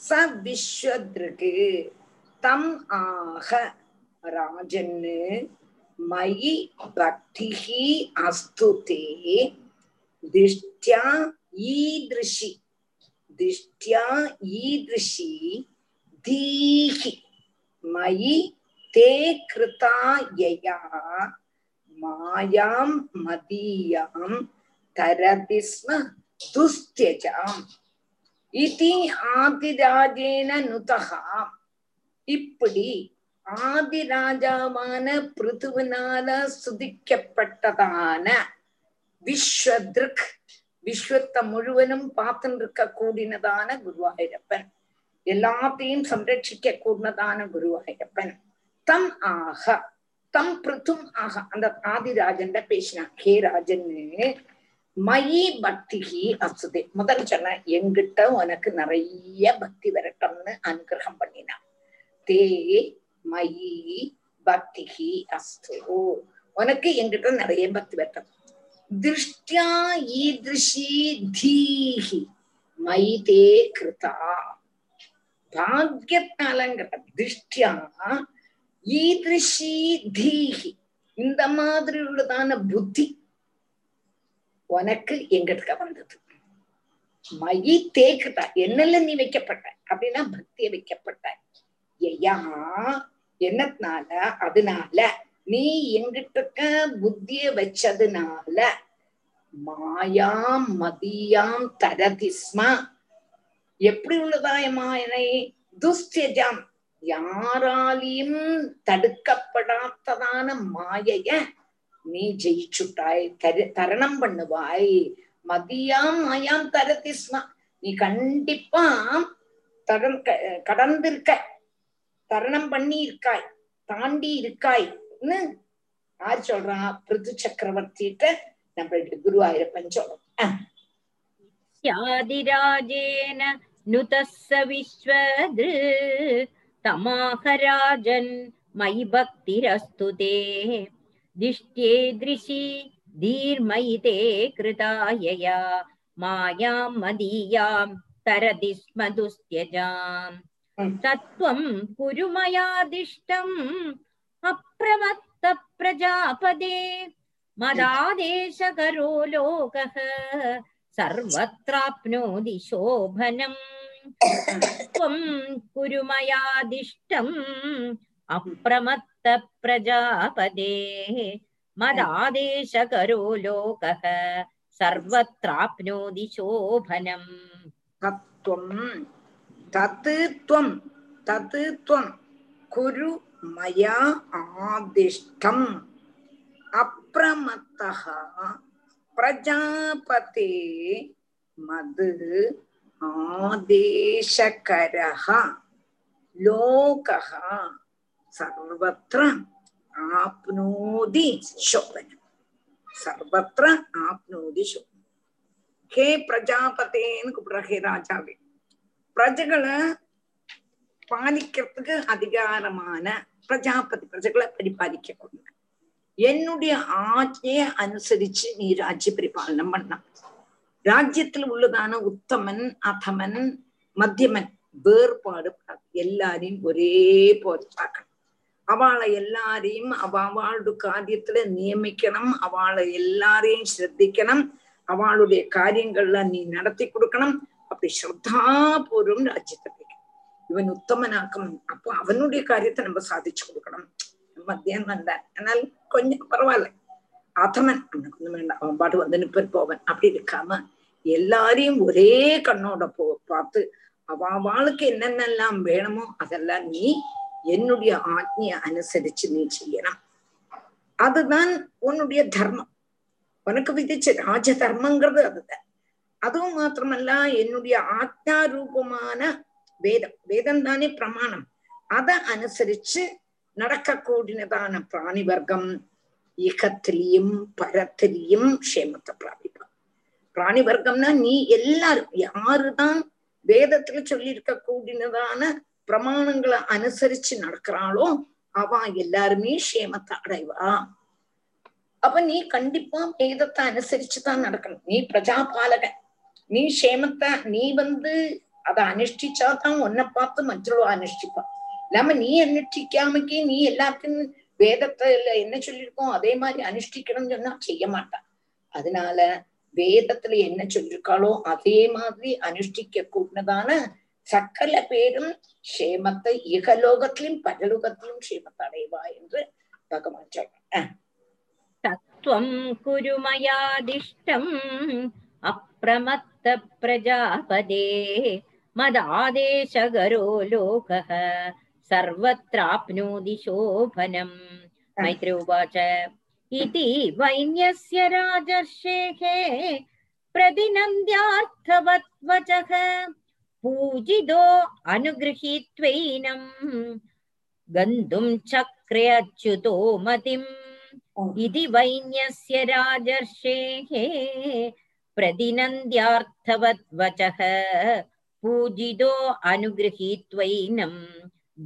स विश्वदृक् तम् आह राजन् मयि भक्तिः अस्तु ते। दिष्ट्या ईदृशी दिष्ट्या ईदृशी धीः मयि ते कृता यया। मायां मदीयां இதி ஆதிராஜேன நுதகா இப்படி ஆதிராஜாவான பிருதுவினால சுதிக்கப்பட்டதான விஸ்வத்ருக் விஸ்வத்தை முழுவதும் பார்த்துட்டு இருக்க கூடினதான குருவாயிரப்பன். எல்லாத்தையும் சம்ரட்சிக்க கூடினதான குருவாயிரப்பன். தம் ஆக தம் பிருத்தும் ஆக அந்த ஆதிராஜன் பேசினான். ஹே ராஜன்னு மயி பக்திகி அசுதே முதல் சொன்ன எங்கிட்ட உனக்கு நிறைய பக்தி வரட்டும்னு அனுகிரகம் பண்ணினான் தே மயி பக்திகி அஸ்து உனக்கு எங்கிட்ட நிறைய பக்தி வரட்டும். திருஷ்டியா ஈதிருஷி தீஹி மயி தே கிருதா. பாக்கியத்தாலங்கிற திருஷ்டியா ஈதிருஷி தீஹி. இந்த மாதிரி உள்ளதான புத்தி உனக்கு எங்கிட்ட வந்தது. மயி தேக்குதா என்னல நீ வைக்கப்பட்ட அப்படின்னா பக்திய வைக்கப்பட்ட. ஐயா என்னத்தினால அதனால நீ எங்கிட்ட புத்திய வச்சதுனால மாயாம் மதியாம் தரதிஸ்மா. எப்படி உள்ளதாய மாயனை? துஸ்தியஜாம் யாராலையும் தடுக்கப்படாததான மாயைய நீ ஜெயிச்சுட்டாய் தரி தரணம் பண்ணுவாய். மதியாம் மாயாம் தரதி ஸ்மா. நீ கண்டிப்பா தரம் கடந்திருக்க. தரணம் பண்ணி இருக்காய். தாண்டி இருக்காய்ன்னு யார் சொல்றா? பிருது சக்கரவர்த்திட்ட நம்மளுடைய குருவாயிரப்பன் சொல்றோம் யாதிராஜேன நுதஸ்ஸ விஸ்வது தமாகராஜன் மை பக்திரஸ்து தே ते दिष्ट्ये दृशि धीर्मयि ते कृतायया मायां मदीयां तरति स्म दुस्त्यजाम् तत्त्वं कुरु मयादिष्टम् अप्रमत्त प्रजापदे मदादेशकरो लोकः सर्वत्राप्नोति शोभनम् त्वं कुरु मयादिष्टम् अप्रमत्त प्रजापदे मदादेशकरो लोकः सर्वत्राप्नोति शोभनम् तत्त्वम् तत् त्वं तत् त्वं कुरु मया आदिष्टम् अप्रमत्तः प्रजापते मद् आदेशकरः लोकः സർവത്ര ആപ്നോതി ശോഭനം സർവത്ര ആപ്നോതി ശോഭനം ஹே பிரஜாபதேன்னு கூப்பிடுற ஹே ராஜாவே பிரஜகளை பாதிக்கிறதுக்கு அதிகாரமான பிரஜாபதி பிரஜகளை பரிபாலிக்கக்கூடிய என்னுடைய ஆட்சியை அனுசரிச்சு நீ ராஜ்ய பரிபாலனம் பண்ண ராஜ்யத்துல உள்ளதான உத்தமன் அதமன் மத்தியமன் வேறுபாடு எல்லாரையும் ஒரே போல் பார்க்கணும் அவளை எல்லாரையும் அவளுடைய காரியத்துல நியமிக்கணும். அவளை எல்லாரையும் சிரத்திக்கணும். அவளுடைய காரியங்கள்ல நீ நடத்தி கொடுக்கணும். அப்படி ஸ்ரத்தாபூர்வம் ராஜ்யத்தை வைக்கணும். இவன் உத்தமனாக்கம். அப்போ அவனுடைய காரியத்தை நம்ம சாதிச்சு கொடுக்கணும். மத்தியானம் வந்தான் ஆனால் கொஞ்சம் பரவாயில்ல. அதமன் அவனுக்கு ஒண்ணும் வேண்டாம். அவன் பாட்டு வந்து நிப்பர் போவன். அப்படி இருக்காம எல்லாரையும் ஒரே கண்ணோட போ பார்த்து அவளுக்கு என்னென்னலாம் வேணுமோ அதெல்லாம் நீ என்னுடைய ஆജ്ഞைய அனுசரிச்சு நீ செய்யணும். அதுதான் உன்னுடைய தர்மம். உனக்கு விதிச்ச ராஜ தர்மங்கிறது அதுதான். அதுவும் மாத்திரமல்ல என்னுடைய ஆத்மா ரூபமான வேதம். வேதம் தானே பிரமாணம். அதை அனுசரிச்சு நடக்கக்கூடியதான பிராணி வர்க்கம் இகத்திலையும் பரத்திலையும் க்ஷேமத்தை பிராபிப்பான் பிராணி வர்க்கம்னா நீ எல்லாரும் யாருதான் வேதத்துல சொல்லி இருக்க கூடினதான பிரமாணங்களை அனுசரிச்சு நடக்கிறாளோ அவ எல்லாருமே க்ஷேமத்தை அடைவா. அப்ப நீ கண்டிப்பா வேதத்தை அனுசரிச்சுதான் நடக்கணும். நீ பிரஜாபாலகன். நீ க்ஷேமத்தை நீ வந்து அதை அனுஷ்டிச்சாதான் உன்னை பார்த்து மற்றவோ அனுஷ்டிப்பா. இல்லாம நீ அனுஷ்டிக்காமக்கே நீ எல்லாத்தையும் வேதத்துல என்ன சொல்லியிருக்கோம் அதே மாதிரி அனுஷ்டிக்கணும்னு சொன்னா செய்ய மாட்டான் அதனால வேதத்துல என்ன சொல்லியிருக்காளோ அதே மாதிரி அனுஷ்டிக்க கூடதான சக்கல பேரும் க்ஷேமத்தை இகலோகத்திலும் பரலோகத்திலும் க்ஷேமத்தை அடைவா என்று பகவான் சொல்றான் तत्त्वं कुरु मयादिष्टम् अप्रमत्त प्रजापदे मदादेशगरो लोकः सर्वत्राप्नोति शोभनम् मैत्री उवाच इति वैन्यस्य राजर्षेः प्रतिनन्द्यार्थवत्वचः पूजितो अनुगृहीत्वैनम् गन्तुं चक्रे अच्युतो मतिम् इति वैन्यस्य राजर्षेः प्रतिनन्द्यार्थवद्वचः पूजितो अनुगृहीत्वैनं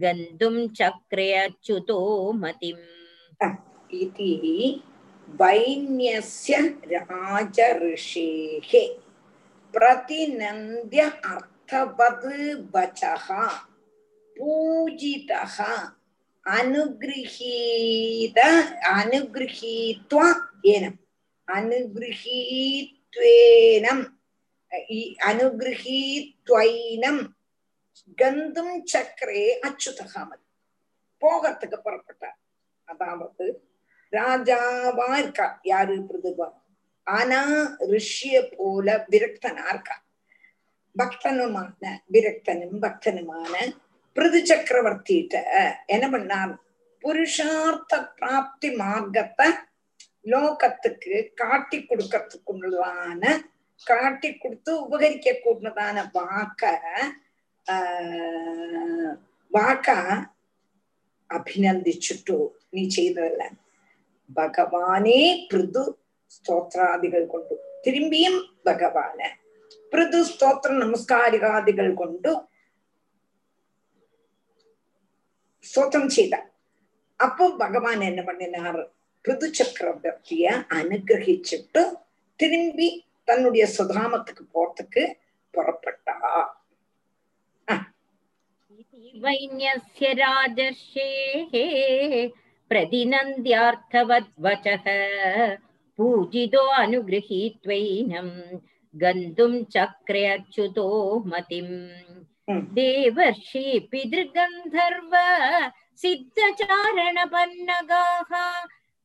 गन्तुं चक्रे अच्युतो मतिम् इति वैन्यस्य राज ऋषेः प्रतिनन्द्य தவது பச்சகா பூஜிதா அனுகிரகீத அனுகிரகீத்வா ஏனம். அனுகிரகீத்வேனம். அனுகிரகீத்வைனம். கந்தும் சக்கரே அச்சுதகாமல் போகிறதுக்கு புறப்பட்டார் அதாவது ராஜாவா இருக்கா? யாரு பிரதுபா? ஆனா ரிஷிய போல விரக்தனா இருக்கா? பக்தனுமான விரக்தனும் பக்தனுமான பிருது சக்கரவர்த்திட்ட என்ன பண்ணார் புருஷார்த்த பிராப்தி மார்க்கத்தை லோகத்துக்கு காட்டி கொடுக்கறதுக்குள்ளதான காட்டி கொடுத்து உபகரிக்க கூடதான வாக்க ஆஹ் വാക്ക അഭിനന്ദിച്ചിട്ടു നീ ചെയ്തതല്ല ഭഗവാനെ പൃഥു സ്തോത്രാദികൾ കൊണ്ടു തിരുമ്പിയും ഭഗവാന് പൃഥു സ്തോത്ര നമസ്കാരികാദികൾ കൊണ്ട് സ്തോത്രം ചെയ്ത അപ്പോ ഭഗവാൻ എന്നെ പണിനാറ് പൃഥു ചക്രവർത്തിയ അനുഗ്രഹിച്ചിട്ട് തിരുമ്പി തന്നുടേ സുധാമത്തുക്ക് പോറത്തുക്ക് പുറപ്പെട്ട വൈന്യസ്യ രാജർഷേ പ്രതിനന്ദ്യാർത്ഥവത് വച പൂജിതോ അനുഗൃഹീത്വൈനം गन्तुं चक्रे अच्युतो मतिम्। ம். देवर्षि पितृगन्धर्व सिद्धचारणपन्नगाः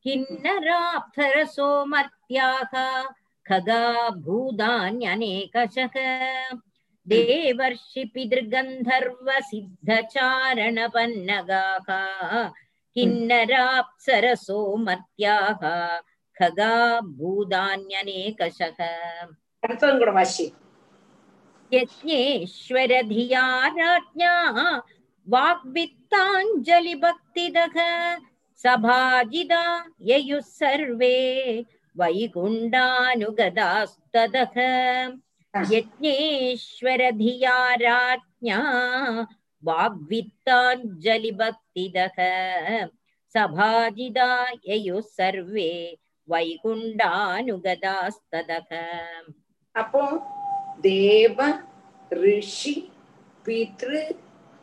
किन्नराप्सरसो मर्त्याः खगा भूतान्यनेकशः देवर्षि पितृगन्धर्व सिद्धचारणपन्नगाः किन्नराप्सरसो मर्त्याः खगा भूतान्यनेकशः அடுத்ததும் கூட வாசி யஜ்ஞேஸ்வரதியா ராஜ்ஞா वाग्वित्ताञ्जलिभक्तिदः सभाजिदा ययुः सर्वे वैगुण्डानुगदास्तदः यज्ञेश्वरधिया राज्ञा वाग्वित्ताञ्जलिभक्तिदः सभाजिदा ययुः सर्वे वैकुण्डानुगदास्तदः அப்போ தேவ ரிஷி பித்ரு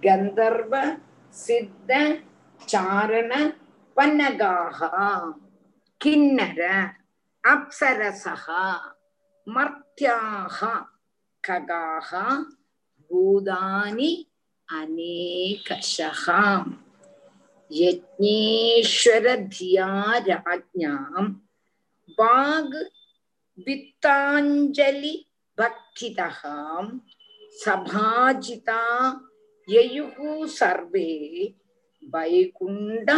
கந்தர்வ சித்த சாரண பன்னகாகா கிண்ணர அப்சரசகா மர்த்தியாக ககாகா பூதானி அநேகஷகாம் யஜ்ஞேஸ்வர தியா ராஜ்ஞாம் வாக் வித்தாஞ்சலி பக்திதாம் சபாஜிதா யயுகு சர்வே வைகுண்ட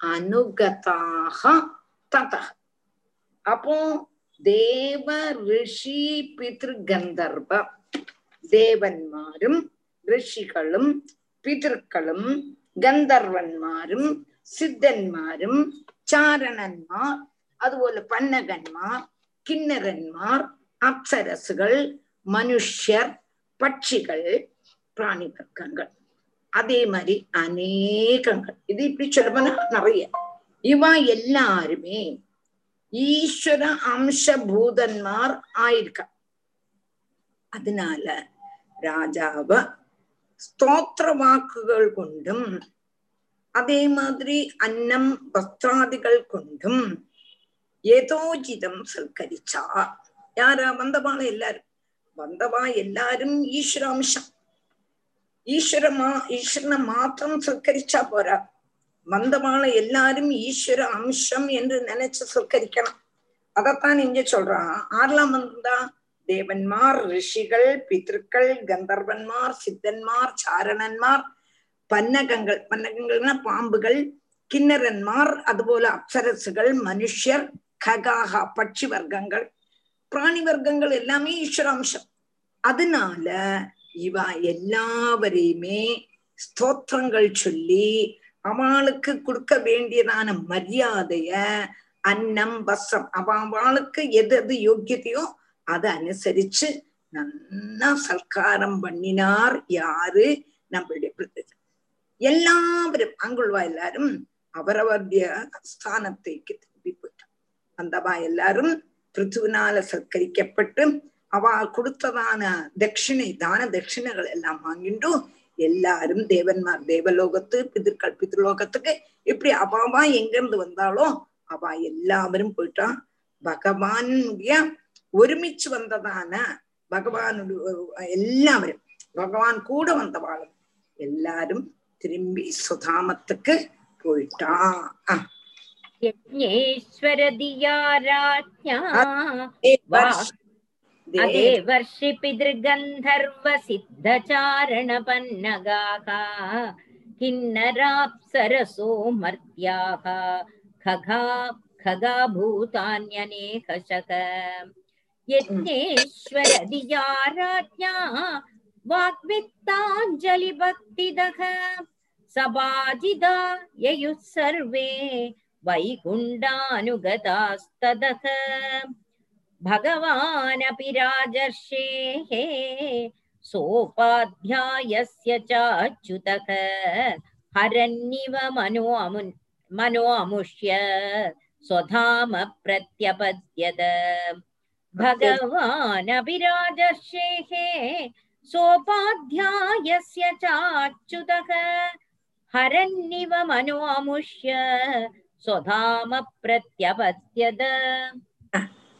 அனுகதாக தத. அப்போ தேவ ரிஷி பிதிருகந்தர்வ தேவன்மாரும் ரிஷிகளும் பிதற்களும் கந்தர்வன்மாரும் சித்தன்மாரும் சாரணன்மார் அதுபோல பன்னகன்மார் கிண்ணரன்மார் அப்சரசுகள் மனுஷர் பட்சிகள் பிராணி வர்க்கங்கள். அதே மாதிரி அநேகங்கள். இது இப்படி சொல்லப்போனா நிறைய. இவ எல்லாருமே ஈஸ்வர அம்சபூதன்மார் ஆயிருக்க. அதனால ராஜாவ ஸ்தோத்திர வாக்குகள் கொண்டும் அதே மாதிரி அன்னம் வஸ்திராதிகள் கொண்டும் ஏதோஜிதம் சல்கரிச்சா. யாரா? வந்தவாள எல்லாரும். வந்தவா எல்லாரும் ஈஸ்வராம்சம் ஈஸ்வரமா ஈஸ்வரனை மாத்திரம் சல்கரிச்சா போறா. வந்தவாள எல்லாரும் ஈஸ்வர அம்சம் என்று நினைச்சு சல்கரிக்கணும் அதத்தான் இங்க சொல்றான் ஆறலாம் வந்தா? தேவன்மார் ரிஷிகள் பித்திருக்கள் கந்தர்வன்மார் சித்தன்மார் சாரணன்மார் பன்னகங்கள் பன்னகங்கள்னா பாம்புகள் கிண்ணரன்மார் அதுபோல அப்சரசுகள் மனுஷர் ககாகா பட்சி வர்க்கங்கள் பிராணி வர்க்கங்கள் எல்லாமே ஈஸ்வராம்சம். அதனால இவ எல்லாவரையுமே ஸ்தோத்திரங்கள் சொல்லி அவளுக்கு கொடுக்க வேண்டியதான மரியாதைய அன்னம் வஸ்திரம் அவ அவளுக்கு எது எது யோக்கியத்தையோ அதை அனுசரிச்சு நல்லா சல்காரம் பண்ணினார் யாரு? நம்மளுடைய பிரதேசம் எல்லாவரும் அங்குள்வா எல்லாரும் அவரவருடைய ஸ்தானத்தைக்கு அந்தவா எல்லாரும் பிருத்துவினால சத்கரிக்கப்பட்டு அவ கொடுத்ததான தட்சிணை தான தட்சிணைகள் எல்லாம் வாங்கிட்டு எல்லாரும் தேவன்மார் தேவலோகத்து பிதிர்கள் பிதிர்லோகத்துக்கு இப்படி அவாவா எங்கிருந்து வந்தாலும் அவ எல்லாரும் போயிட்டா. பகவானுடைய ஒருமிச்சு வந்ததான பகவானுடைய எல்லாரும் பகவான் கூட வந்தவாளும் எல்லாரும் திரும்பி சுதாமத்துக்கு போயிட்டா. அஹ் यज्ञेश्वरधिया राज्ञा अदे वर्षि। पितृगन्धर्वसिद्धचारणपन्नगाः किन्नराप्सरसो मर्त्याः खगा खगा भूतान्यनेकशक यज्ञेश्वरधिया राज्ञा वाग्वित्ताञ्जलिभक्तिदः सभाजिदा ययुः सर्वे। वैकुण्डानुगतास्तदः भगवानपि राजर्षेः सोपाध्यायस्य चाच्युतः हरन्निव मनो मनो अमुष्य स्वधाम प्रत्यपद्यत भगवानपि राजर्षेः सोपाध्यायस्य चाच्युतः हरन्निव मनो अमुष्य स्वधाम प्रत्यपद्यत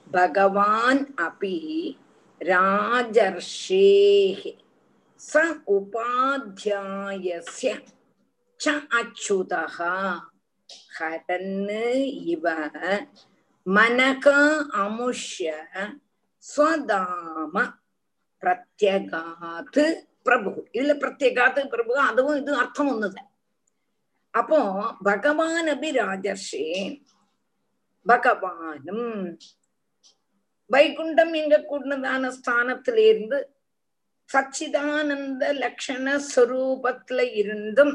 भगवान् अपि राजर्षेः स उपाध्यायस्य च अच्युतः हरन् इव मनक अमुष्य स्वदाम பிரத்யகாத் பிரபு இதுல பிரத்யகாத் பிரபு அதுவும் இது அர்த்தம் ஒண்ணுதான் அப்போ பகவான் அபி ராஜர்ஷே பகவானும் வைகுண்டம் எங்க கூடதான ஸ்தானத்தில இருந்து சச்சிதானந்த லட்சண ஸ்வரூபத்துல இருந்தும்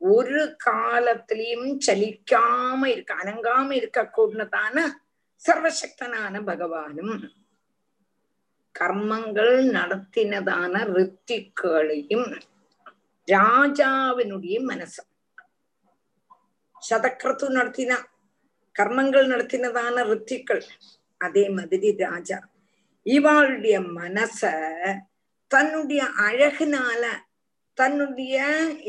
ஒரு காலத்திலையும் சலிக்காம இருக்க அனங்காம இருக்க கூடதான சர்வசக்தனான பகவானும் கர்மங்கள் நடத்தினதான ரித்திகளையும் ராஜாவினுடைய மனசு. சதக்கிரத்து நடத்தினா கர்மங்கள் நடத்தினதான ரித்திகள் அதே மாதிரி ராஜா இவாளுடைய மனச தன்னுடைய அழகுனால தன்னுடைய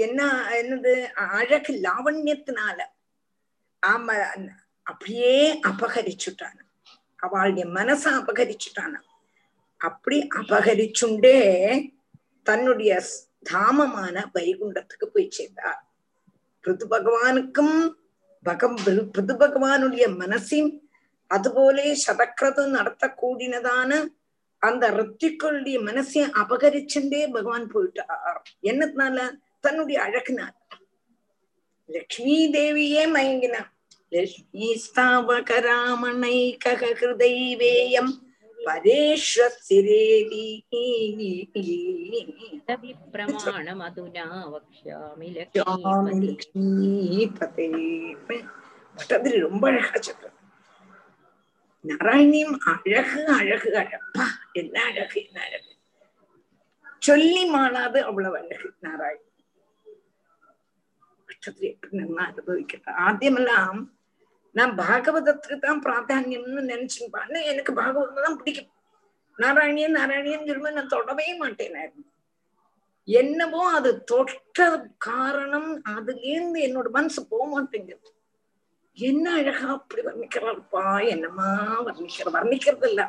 என்ன என்னது அழகு லாவண்யத்தினால ஆம அப்படியே அபகரிச்சுட்டான அவளுடைய மனச அபகரிச்சுட்டான அப்படி அபகரிச்சுண்டே தன்னுடைய தாமமான வைகுண்டத்துக்கு போய் சேர்ந்தார் பிருது பகவானுக்கும் பகம் பிருது பகவானுடைய மனசின் அதுபோலே சதக்கிரதம் நடத்தக்கூடினதான அந்த ரித்திக்களுடைய மனசை அபகரிச்சுட்டே பகவான் போயிட்டார். என்னத்தினால? தன்னுடைய அழகுனார் லக்ஷ்மி தேவியே மயங்கினார். லக்ஷ்மி ஸ்தாபகராமணை கக ஹிருதைவேயம் परेश्वत्सिरेभिप्रमाणमधुना वक्ष्यामि लक्ष्मीपते பட்டதிரி ரொம்ப அழகா சொல்ற நாராயணியும் அழகு அழகு அழப்பா. என்ன அழகு என்ன அழகு? சொல்லி மாணாது அவ்வளவு அழகு நாராயணி. பட்டத்திரி எப்படி நல்லா அனுபவிக்கிறார் ஆദ്യമെല്ലാം நான் பாகவதத்துக்கு தான் பிராதானியம்னு நினைச்சுப்பான் எனக்கு பாகவதம் தான் பிடிக்கும். நாராயணியன் நாராயணியன் சொல்லும்போது நான் தொடவே மாட்டேன் என்னவோ அது தொட்ட காரணம் அதுலேருந்து என்னோட மனசு போக மாட்டேங்குது. என்ன அழகா அப்படி வர்ணிக்கிறாள்ப்பா என்னமா வர்ணிக்கிற வர்ணிக்கிறது இல்ல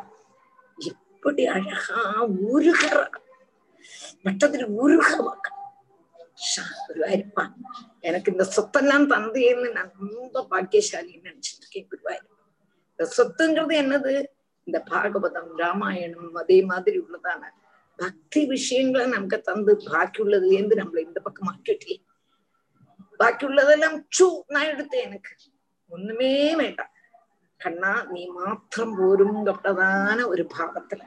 எப்படி அழகா உருகிற. மட்டத்துல உருக குருவாயிருப்பா எனக்கு இந்த சொத்தெல்லாம் தந்தையன்னு நான் ரொம்ப பாக்கியசாலின்னு நினைச்சிட்டு இருக்கேன் குருவாயிருப்பா இந்த சொத்துங்கிறது என்னது இந்த பாகவதம் ராமாயணம் அதே மாதிரி உள்ளதான பக்தி விஷயங்களை நமக்கு தந்து பாக்கி உள்ளதுல இருந்து நம்மள இந்த பக்கம் ஆக்கிட்டே பாக்கி உள்ளதெல்லாம் சூ நான் எடுத்தேன் எனக்கு ஒண்ணுமே வேண்டாம் கண்ணா நீ மாத்திரம் போருங்கப்பட்டதான ஒரு பாகத்துல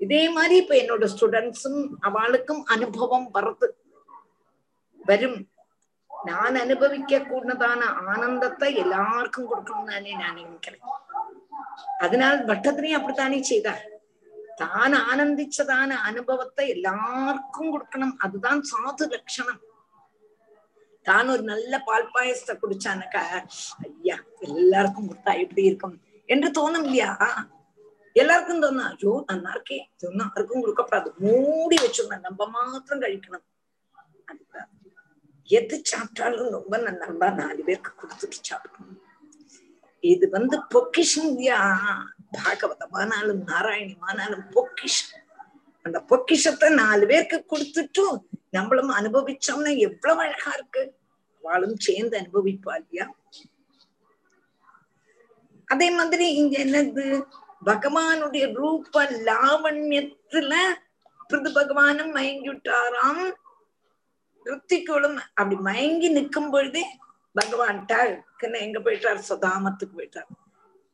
இதே மாதிரி இப்ப என்னோட ஸ்டூடெண்ட்ஸும் அவளுக்கும் அனுபவம் வருது வரும் நான் அனுபவிக்க கூடதான ஆனந்தத்தை எல்லாருக்கும் கொடுக்கணும்னு தானே நான் நினைக்கிறேன் அதனால் வட்டத்திலையும் அப்படித்தானே செய்தார் தான் ஆனந்திச்சதான அனுபவத்தை எல்லாருக்கும் கொடுக்கணும் அதுதான் சாது லட்சணம் தான் ஒரு நல்ல பால் பாயசத்தை குடிச்சானக்கா ஐயா எல்லாருக்கும் கொடுத்தா எப்படி இருக்கும் என்று தோணும் இல்லையா எல்லாருக்கும் தோணும் ஐயோ நல்லா இருக்கே சொன்னா யாருக்கும் கொடுக்கப்படாது மூடி வச்சிடணும் நம்ம மாத்திரம் கழிக்கணும் எது சாப்பிட்டாலும் ரொம்ப நல்லா நாலு பேருக்கு கொடுத்துட்டு சாப்பிடணும். இது வந்து பொக்கிஷம் பாகவதமானாலும் நாராயணமானாலும் பொக்கிஷம். அந்த பொக்கிஷத்தை நாலு பேருக்கு கொடுத்துட்டும் நம்மளும் அனுபவிச்சோம்னா எவ்வளவு அழகா இருக்கு. அவளும் சேர்ந்து அனுபவிப்பா இல்லையா? அதே மாதிரி இங்க என்னது? பகவானுடைய ரூப லாவண்யத்துல பிருது பகவானும் மயங்கி விட்டாராம் ருத்திக்குளும் அப்படி மயங்கி நிக்கும் பொழுதே பகவான்கிட்ட எங்க போயிட்டார்? சுதாமத்துக்கு போயிட்டார்.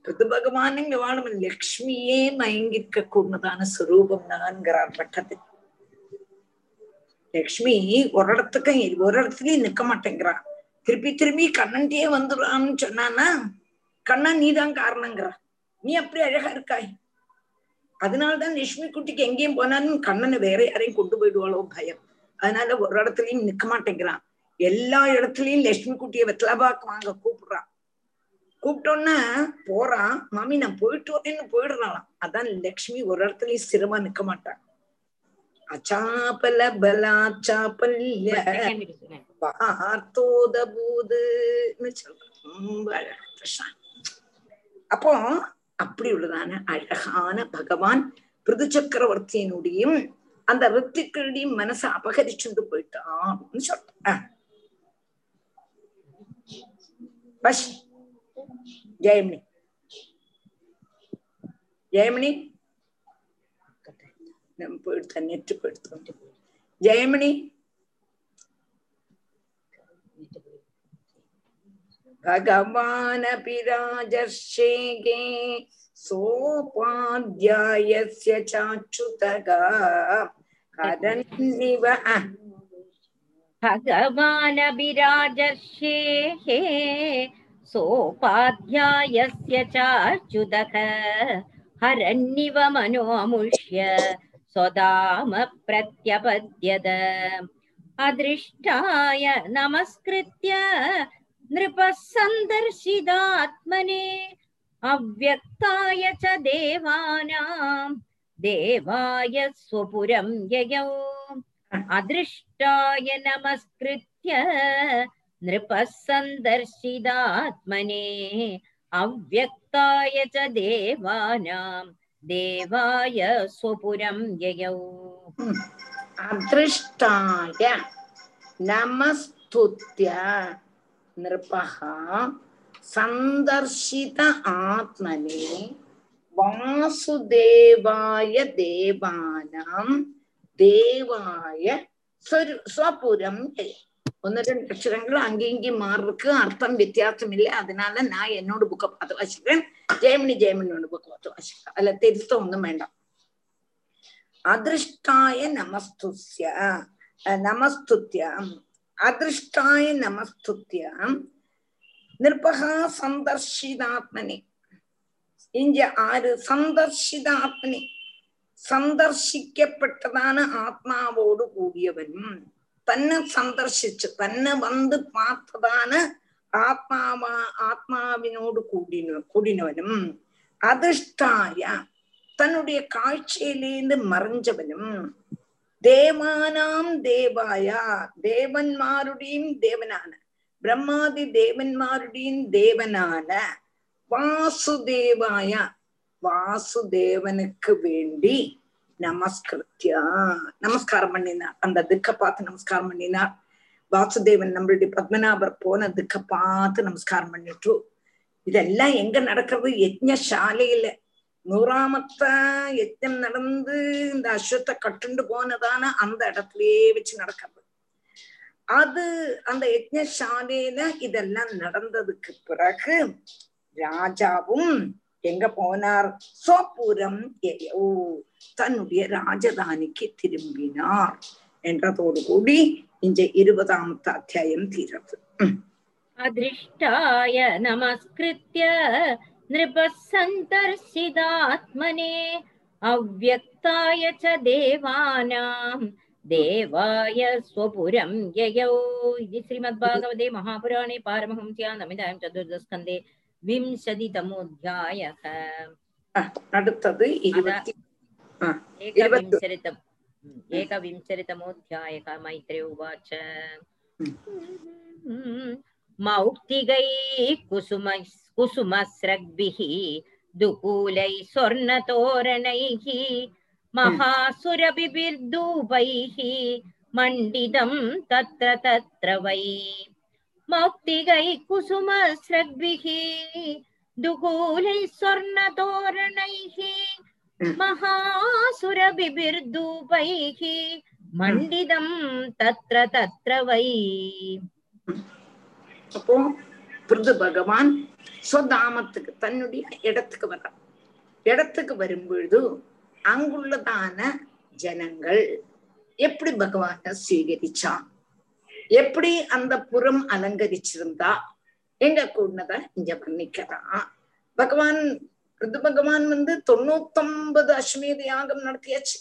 ரிது பகவான் இங்க வாழும். லக்ஷ்மியே மயங்கிருக்க கூடதான சுரூபம் நான்கிறார் பட்டத்தில் லக்ஷ்மி ஒரு இடத்துக்கு ஒரு இடத்துலயும் நிக்க மாட்டேங்கிறான். திருப்பி திரும்பி கண்ணன்ட்டே வந்துடுறான்னு சொன்னானா கண்ணன் நீதான் காரணங்கிறா. நீ அப்படி அழகா இருக்காய். அதனாலதான் லட்சுமி குட்டிக்கு எங்கேயும் போனாலும் கண்ணனை வேற யாரையும் கொண்டு போயிடுவாளோ பயம். அதனால ஒரு இடத்துலயும் நிக்க மாட்டேங்கிறான். எல்லா இடத்துலயும் லட்சுமி குட்டிய வெத்தலாபாக்கு வாங்க கூப்பிடுறான். கூப்பிட்டோன்னா போறான். மாமி நான் போயிட்டு வரேன்னு போயிடுறாளாம். அதான் லக்ஷ்மி ஒரு இடத்துலயும் சிரமா நிக்க மாட்டான். அச்சாப்பல பலாச்சாப்பல்ய பார்த்தோத பூதுன்னு சொல்றான் ரொம்ப அழகா அப்போ அப்படி உள்ளதான அழகான பகவான் பிருது சக்கரவர்த்தியினுடையும் அந்த ரித்திகளுடைய மனசை அபகரிச்சுட்டு போயிட்டான்னு சொல்றேன் பஷ் ஜெயமணி ஜெயமணி நம்ம போயிடுத்த நெட்டு போயிடுத்தோம் ஜெயமணி भगवानपि राजर्षेगे सोपाध्यायस्य चाच्युतः हरन्निव भगवानभिराजर्षेः सोपाध्यायस्य चाच्युतः हरन्निव मनोमुष्य स्वदाम प्रत्यपद्यत अदृष्टाय नमस्कृत्य नृपः सन्दर्शिदात्मने अव्यक्ताय च देवानां देवाय स्वपुरं ययौ अदृष्टाय नमस्कृत्य नृपः सन्दर्शिदात्मने अव्यक्ताय च देवानां देवाय स्वपुरं ययौ अदृष्टाय नमस्तुत्य नृपः சந்தர்ஷித ஆத்மனே வாசுதேவாய தேவானாம் தேவாய സ്വപുരം ഒന്ന് രണ്ട് അക്ഷരങ്ങൾ അങ്കിങ്കിൽ മാർക്ക് അർത്ഥം വ്യത്യാസമില്ല അതിനാൽ ഞാൻ എന്നോട് ബുക്ക് പാത്ത് വാശിക്കാൻ ജയമണി ജയമണിയോട് ബുക്ക് പാത്ത് വാശിക്കാം അല്ല തിരുത്തം ഒന്നും വേണ്ട അദൃഷ്ടായ നമസ്തുസ്യ നമസ്തുത്യം അദൃഷ്ടായ നമസ്തുത്യം நிர்பகா சந்தர்ஷிதாத்மனே. இங்க ஆறு சந்தர்ஷிதாத்மனே. சந்தர்ஷிக்கப்பட்டதான ஆத்மாவோடு கூடியவன். தன்னை சந்தர்ஷிச்சு தன்னை வந்து பார்த்ததான ஆத்மாவா ஆத்மாவினோடு கூடின கூடினவனும் அதிர்ஷ்டாய தன்னுடைய காட்சியிலேந்து மறைஞ்சவனும் தேவானாம் தேவாயா தேவன்மாருடையும் தேவனான. பிரம்மாதி தேவன்மாருடையும் தேவனான வாசுதேவாய வாசுதேவனுக்கு வேண்டி நமஸ்கிருத்தியா நமஸ்காரம் பண்ணினார். அந்த திக்க பார்த்து நமஸ்காரம் பண்ணினார். வாசுதேவன் நம்மளுடைய பத்மநாபர் போன திக்க பார்த்து நமஸ்காரம் பண்ணிட்டு இதெல்லாம் எங்க நடக்கிறது? யஜ்னசாலையில நூறாமத்த யஜ்ஞம் நடந்து இந்த அஸ்வத்தை கட்டுண்டு போனதான அந்த இடத்துலயே வச்சு நடக்கிறது. அது அந்த யஜ்னசாலையில இதெல்லாம் நடந்ததுக்கு பிறகு ராஜாவும் எங்க போனார்? சோப்புரம் தன்னுடைய ராஜதானிக்கு திரும்பினார் என்றதோடு கூடி இந்த இருபதாமத்து அத்தியாயம் தீரது அதிருஷ்டாய நமஸ்கிருத்திய நிருபசந்தர்சிதாத்மனே அவ்வக்தாய ச தேவானாம். देवाय स्वपुरं ययौ इति श्रीमद्भागवते महापुराणे पारमहंस्या नमितां चतुर्दस्कन्दे विंशतितमोऽध्यायः एकविंशतितम् एकविंशतितमोऽध्यायः मैत्रे उवाच मौक्तिकैः कुसुम कुसुमस्रग्भिः दुकूलैः स्वर्णतोरणैः महासुरभिर्धूपैः मण्डितं तत्र तत्र वै मौक्तिगैः कुसुमस्रग्भिः दुकूलैः स्वर्णतोरणैः महासुरभिर्धूपैः मण्डितं तत्र तत्र वै அப்போ பிருது பகவான் ஸ்வதாமத்துக்கு தன்னுடைய இடத்துக்கு வர்றான் இடத்துக்கு வரும் பொழுது அங்குள்ளதான ஜனங்கள். எப்படி பகவான ஸ்வீகரிச்சான் எப்படி அந்த புறம் அலங்கரிச்சிருந்தா? எங்க கூடத இங்க வர்ணிக்கிறான் பகவான் ருது பகவான் வந்து தொண்ணூத்தொன்பது அஸ்வமேத யாகம் நடத்தியாச்சு.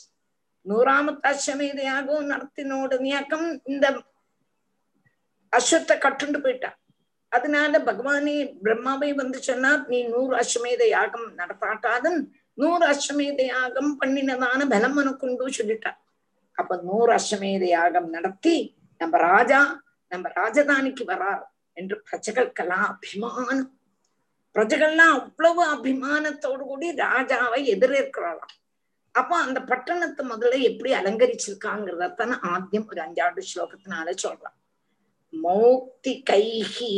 நூறாமத்து அஸ்வமேத யாகம் நடத்தின உடனேயாக்கம் இந்த அஸ்வத்தை கட்டுண்டு போயிட்டான் அதனால பகவானே பிரம்மாவை வந்து சொன்னார் நீ நூறு அஸ்வமேத யாகம் நடத்தாட்டாதும் நூறு அஸ்வமேத யாகம் பண்ணினதான பலம் உனக்குண்டு சொல்லிட்டார் அப்ப நூறு அஸ்வமேத யாகம் நடத்தி நம்ம ராஜா நம்ம ராஜதானிக்கு வரார் என்று பிரஜைகளுக்கெல்லாம் அபிமானம் பிரஜைகள்லாம் அவ்வளவு அபிமானத்தோடு கூடி ராஜாவை எதிரேற்கிறாராம் அப்ப அந்த பட்டணத்தை முதல்ல எப்படி அலங்கரிச்சிருக்காங்கிறதான ஆத்தியம் ஒரு அஞ்சாண்டு ஸ்லோகத்தினால சொல்றான் மௌக்திகைஹி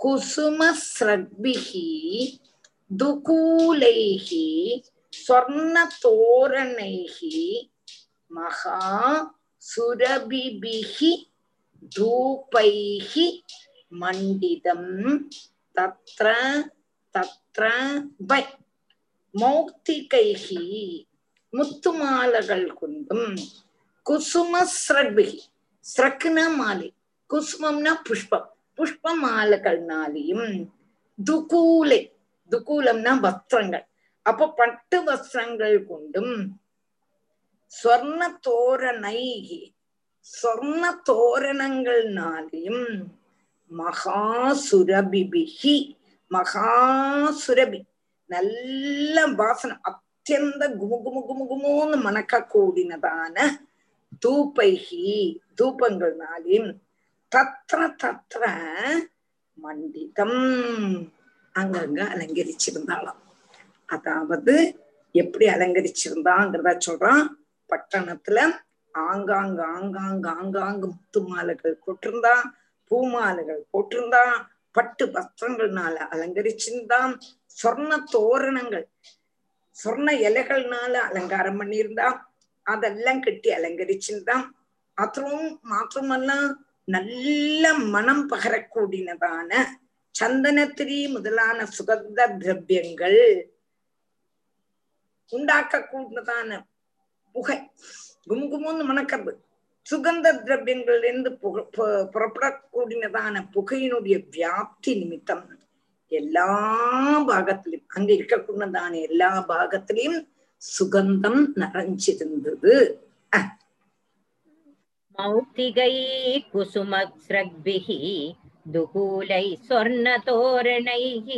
குசுமஸ்ரக்பிஹி துகூலைஹி ஸ்வர்ணதோரணைஹி மகா சுரபிபிஹி தூபைஹி மண்டிதம் தத்ர தத்ர பை. மௌக்திகைஹி முத்துமாலகள் கொண்டும் குசும குசுமஸ்ரக்பிஹி ஸ்ரக்னா மாலை. குசுமம்னா புஷ்பம். புஷ்ப மாலைகள்னாலையும் துகூலை துகூலம்னா வஸ்திரங்கள். அப்ப பட்டு வஸ்திரங்கள் கொண்டும் ஸ்வர்ண தோரணைகி ஸ்வர்ண தோரணங்கள்னாலையும் மகாசுரபிபிகி மகாசுரபி. நல்ல வாசனம் அத்தியந்த குமு குமு குமு குமுன்னு மணக்க கூடினதான தூப்பைகி தூபங்கள்னாலையும் தத்திர தத்திர மண்டிதம். அங்கங்க அலங்கரிச்சிருந்தாளாம். அதாவது எப்படி அலங்கரிச்சிருந்தாங்கிறத சொல்றான். பட்டணத்துல ஆங்காங்க ஆங்காங்க ஆங்காங்கு முத்து மாலைகள் போட்டிருந்தா பூமாலைகள் போட்டிருந்தான். பட்டு வஸ்திரங்கள்னால அலங்கரிச்சிருந்தான். சொர்ண தோரணங்கள் சொர்ண இலைகள்னால அலங்காரம் பண்ணியிருந்தா அதெல்லாம் கட்டி அலங்கரிச்சிருந்தான். அதுவும் மாத்திரமல்ல நல்ல மனம் பகரக்கூடியதான சந்தனத்திரி முதலான சுகந்த திரவியங்கள் உண்டாக்க கூடதான புகை. கும்குமுன்னு மணக்கிறது சுகந்த திரவியங்கள்லேருந்து புக புறப்படக்கூடியதான புகையினுடைய வியாப்தி நிமித்தம் எல்லா பாகத்திலும் அங்க இருக்கக்கூடியதான எல்லா பாகத்திலையும் சுகந்தம் நிறைஞ்சிருந்தது. மௌக்திகை குசுமஸ்ரக்பிகி दुकूलैः स्वर्णतोरणैः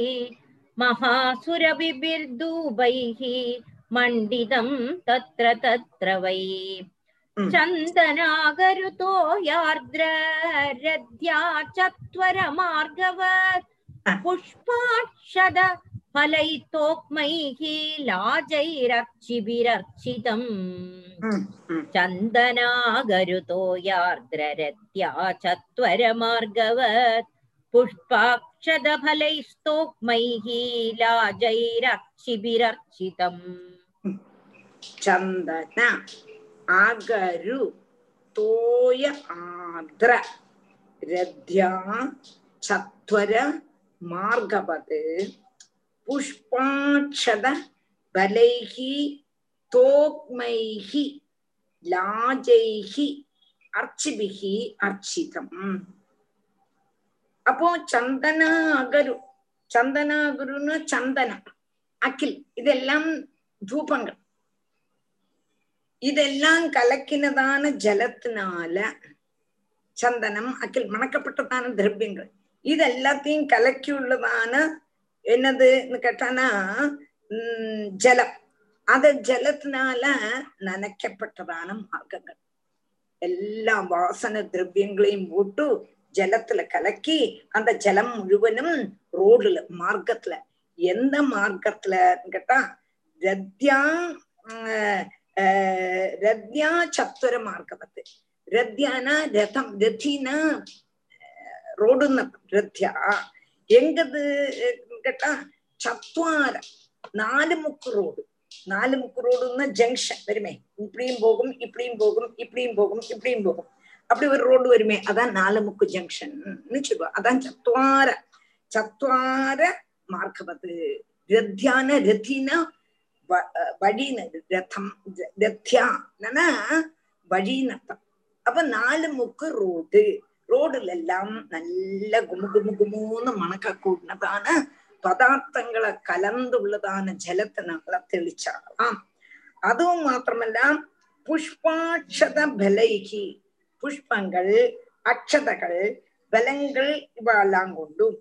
महासुरभिर्धूपैः मण्डितं तत्र तत्र वै चन्दनागरुतो यार्द्ररद्या चत्वरमार्गवत् पुष्पाक्षद फलैतोक्मैः लाजैरर्चिभिरर्चितम् चन्दनागरुतो यार्द्ररत्या चत्वरमार्गवत् पुष्पाक्षदफलैस्तोक्मैः लाजैरर्चिभिरर्चितम् चन्दन आगरु तोय आद्र रध्या चत्वर मार्गवत् புஷ்பாட்சத பலைகி தோக்மைகி லாஜைகி அர்ச்சிபிகி அர்ச்சிதம். அப்போ சந்தனாகரு சந்தனாகுருன்னு சந்தனம் அகில் இதெல்லாம் தூபங்கள். இதெல்லாம் கலக்கினதான ஜலத்தினால சந்தனம் அகில் மணக்கப்பட்டதான திரவியங்கள். இது எல்லாத்தையும் கலக்கியுள்ளதான என்னதுன்னு கேட்டானா உம் ஜலம். அத ஜலத்தினால நனைக்கப்பட்டதான மார்க்கங்கள். எல்லா வாசன திரவியங்களையும் போட்டு ஜலத்துல கலக்கி அந்த ஜலம் முழுவதும் ரோடுல மார்க்கத்துல. எந்த மார்க்கத்துல கேட்டா ரத்யா ரத்யா சத்துர மார்க்கத்து ரத்யானா ரதம் ரத்தினா ரோடுன்னு ரத்யா. எங்கது கேட்டா சத்வார நாலு முக்கு ரோடு நாலு முக்கு ரோடுன்னா ஜங்ஷன் வருமே இப்படியும் போகும் இப்படியும் போகும் இப்படியும் போகும் இப்படியும் போகும் அப்படி ஒரு ரோடு வருமே அதான் நாலு முக்கு ஜங்ஷன் சொல்லுவா அதான் சத்வார சத்வார மார்க்கவது ரத்தியான ரத்தினா வழின்னு ரத்தம் ரத்யா வழிநத்தம் அப்ப நாலு முக்கு ரோடு ரோடுல எல்லாம் நல்ல குமு குமு குமுன்னு மணக்க கூடினதான பதார்த்தங்களை கலந்துள்ளதான ஜலத்தை நாங்கள தெளிச்சாகலாம் அதுவும் மாத்திரமல்ல புஷ்பாட்சத பலைகி புஷ்பங்கள் அக்ஷதகள் பலங்கள் இவெல்லாம் கொண்டும்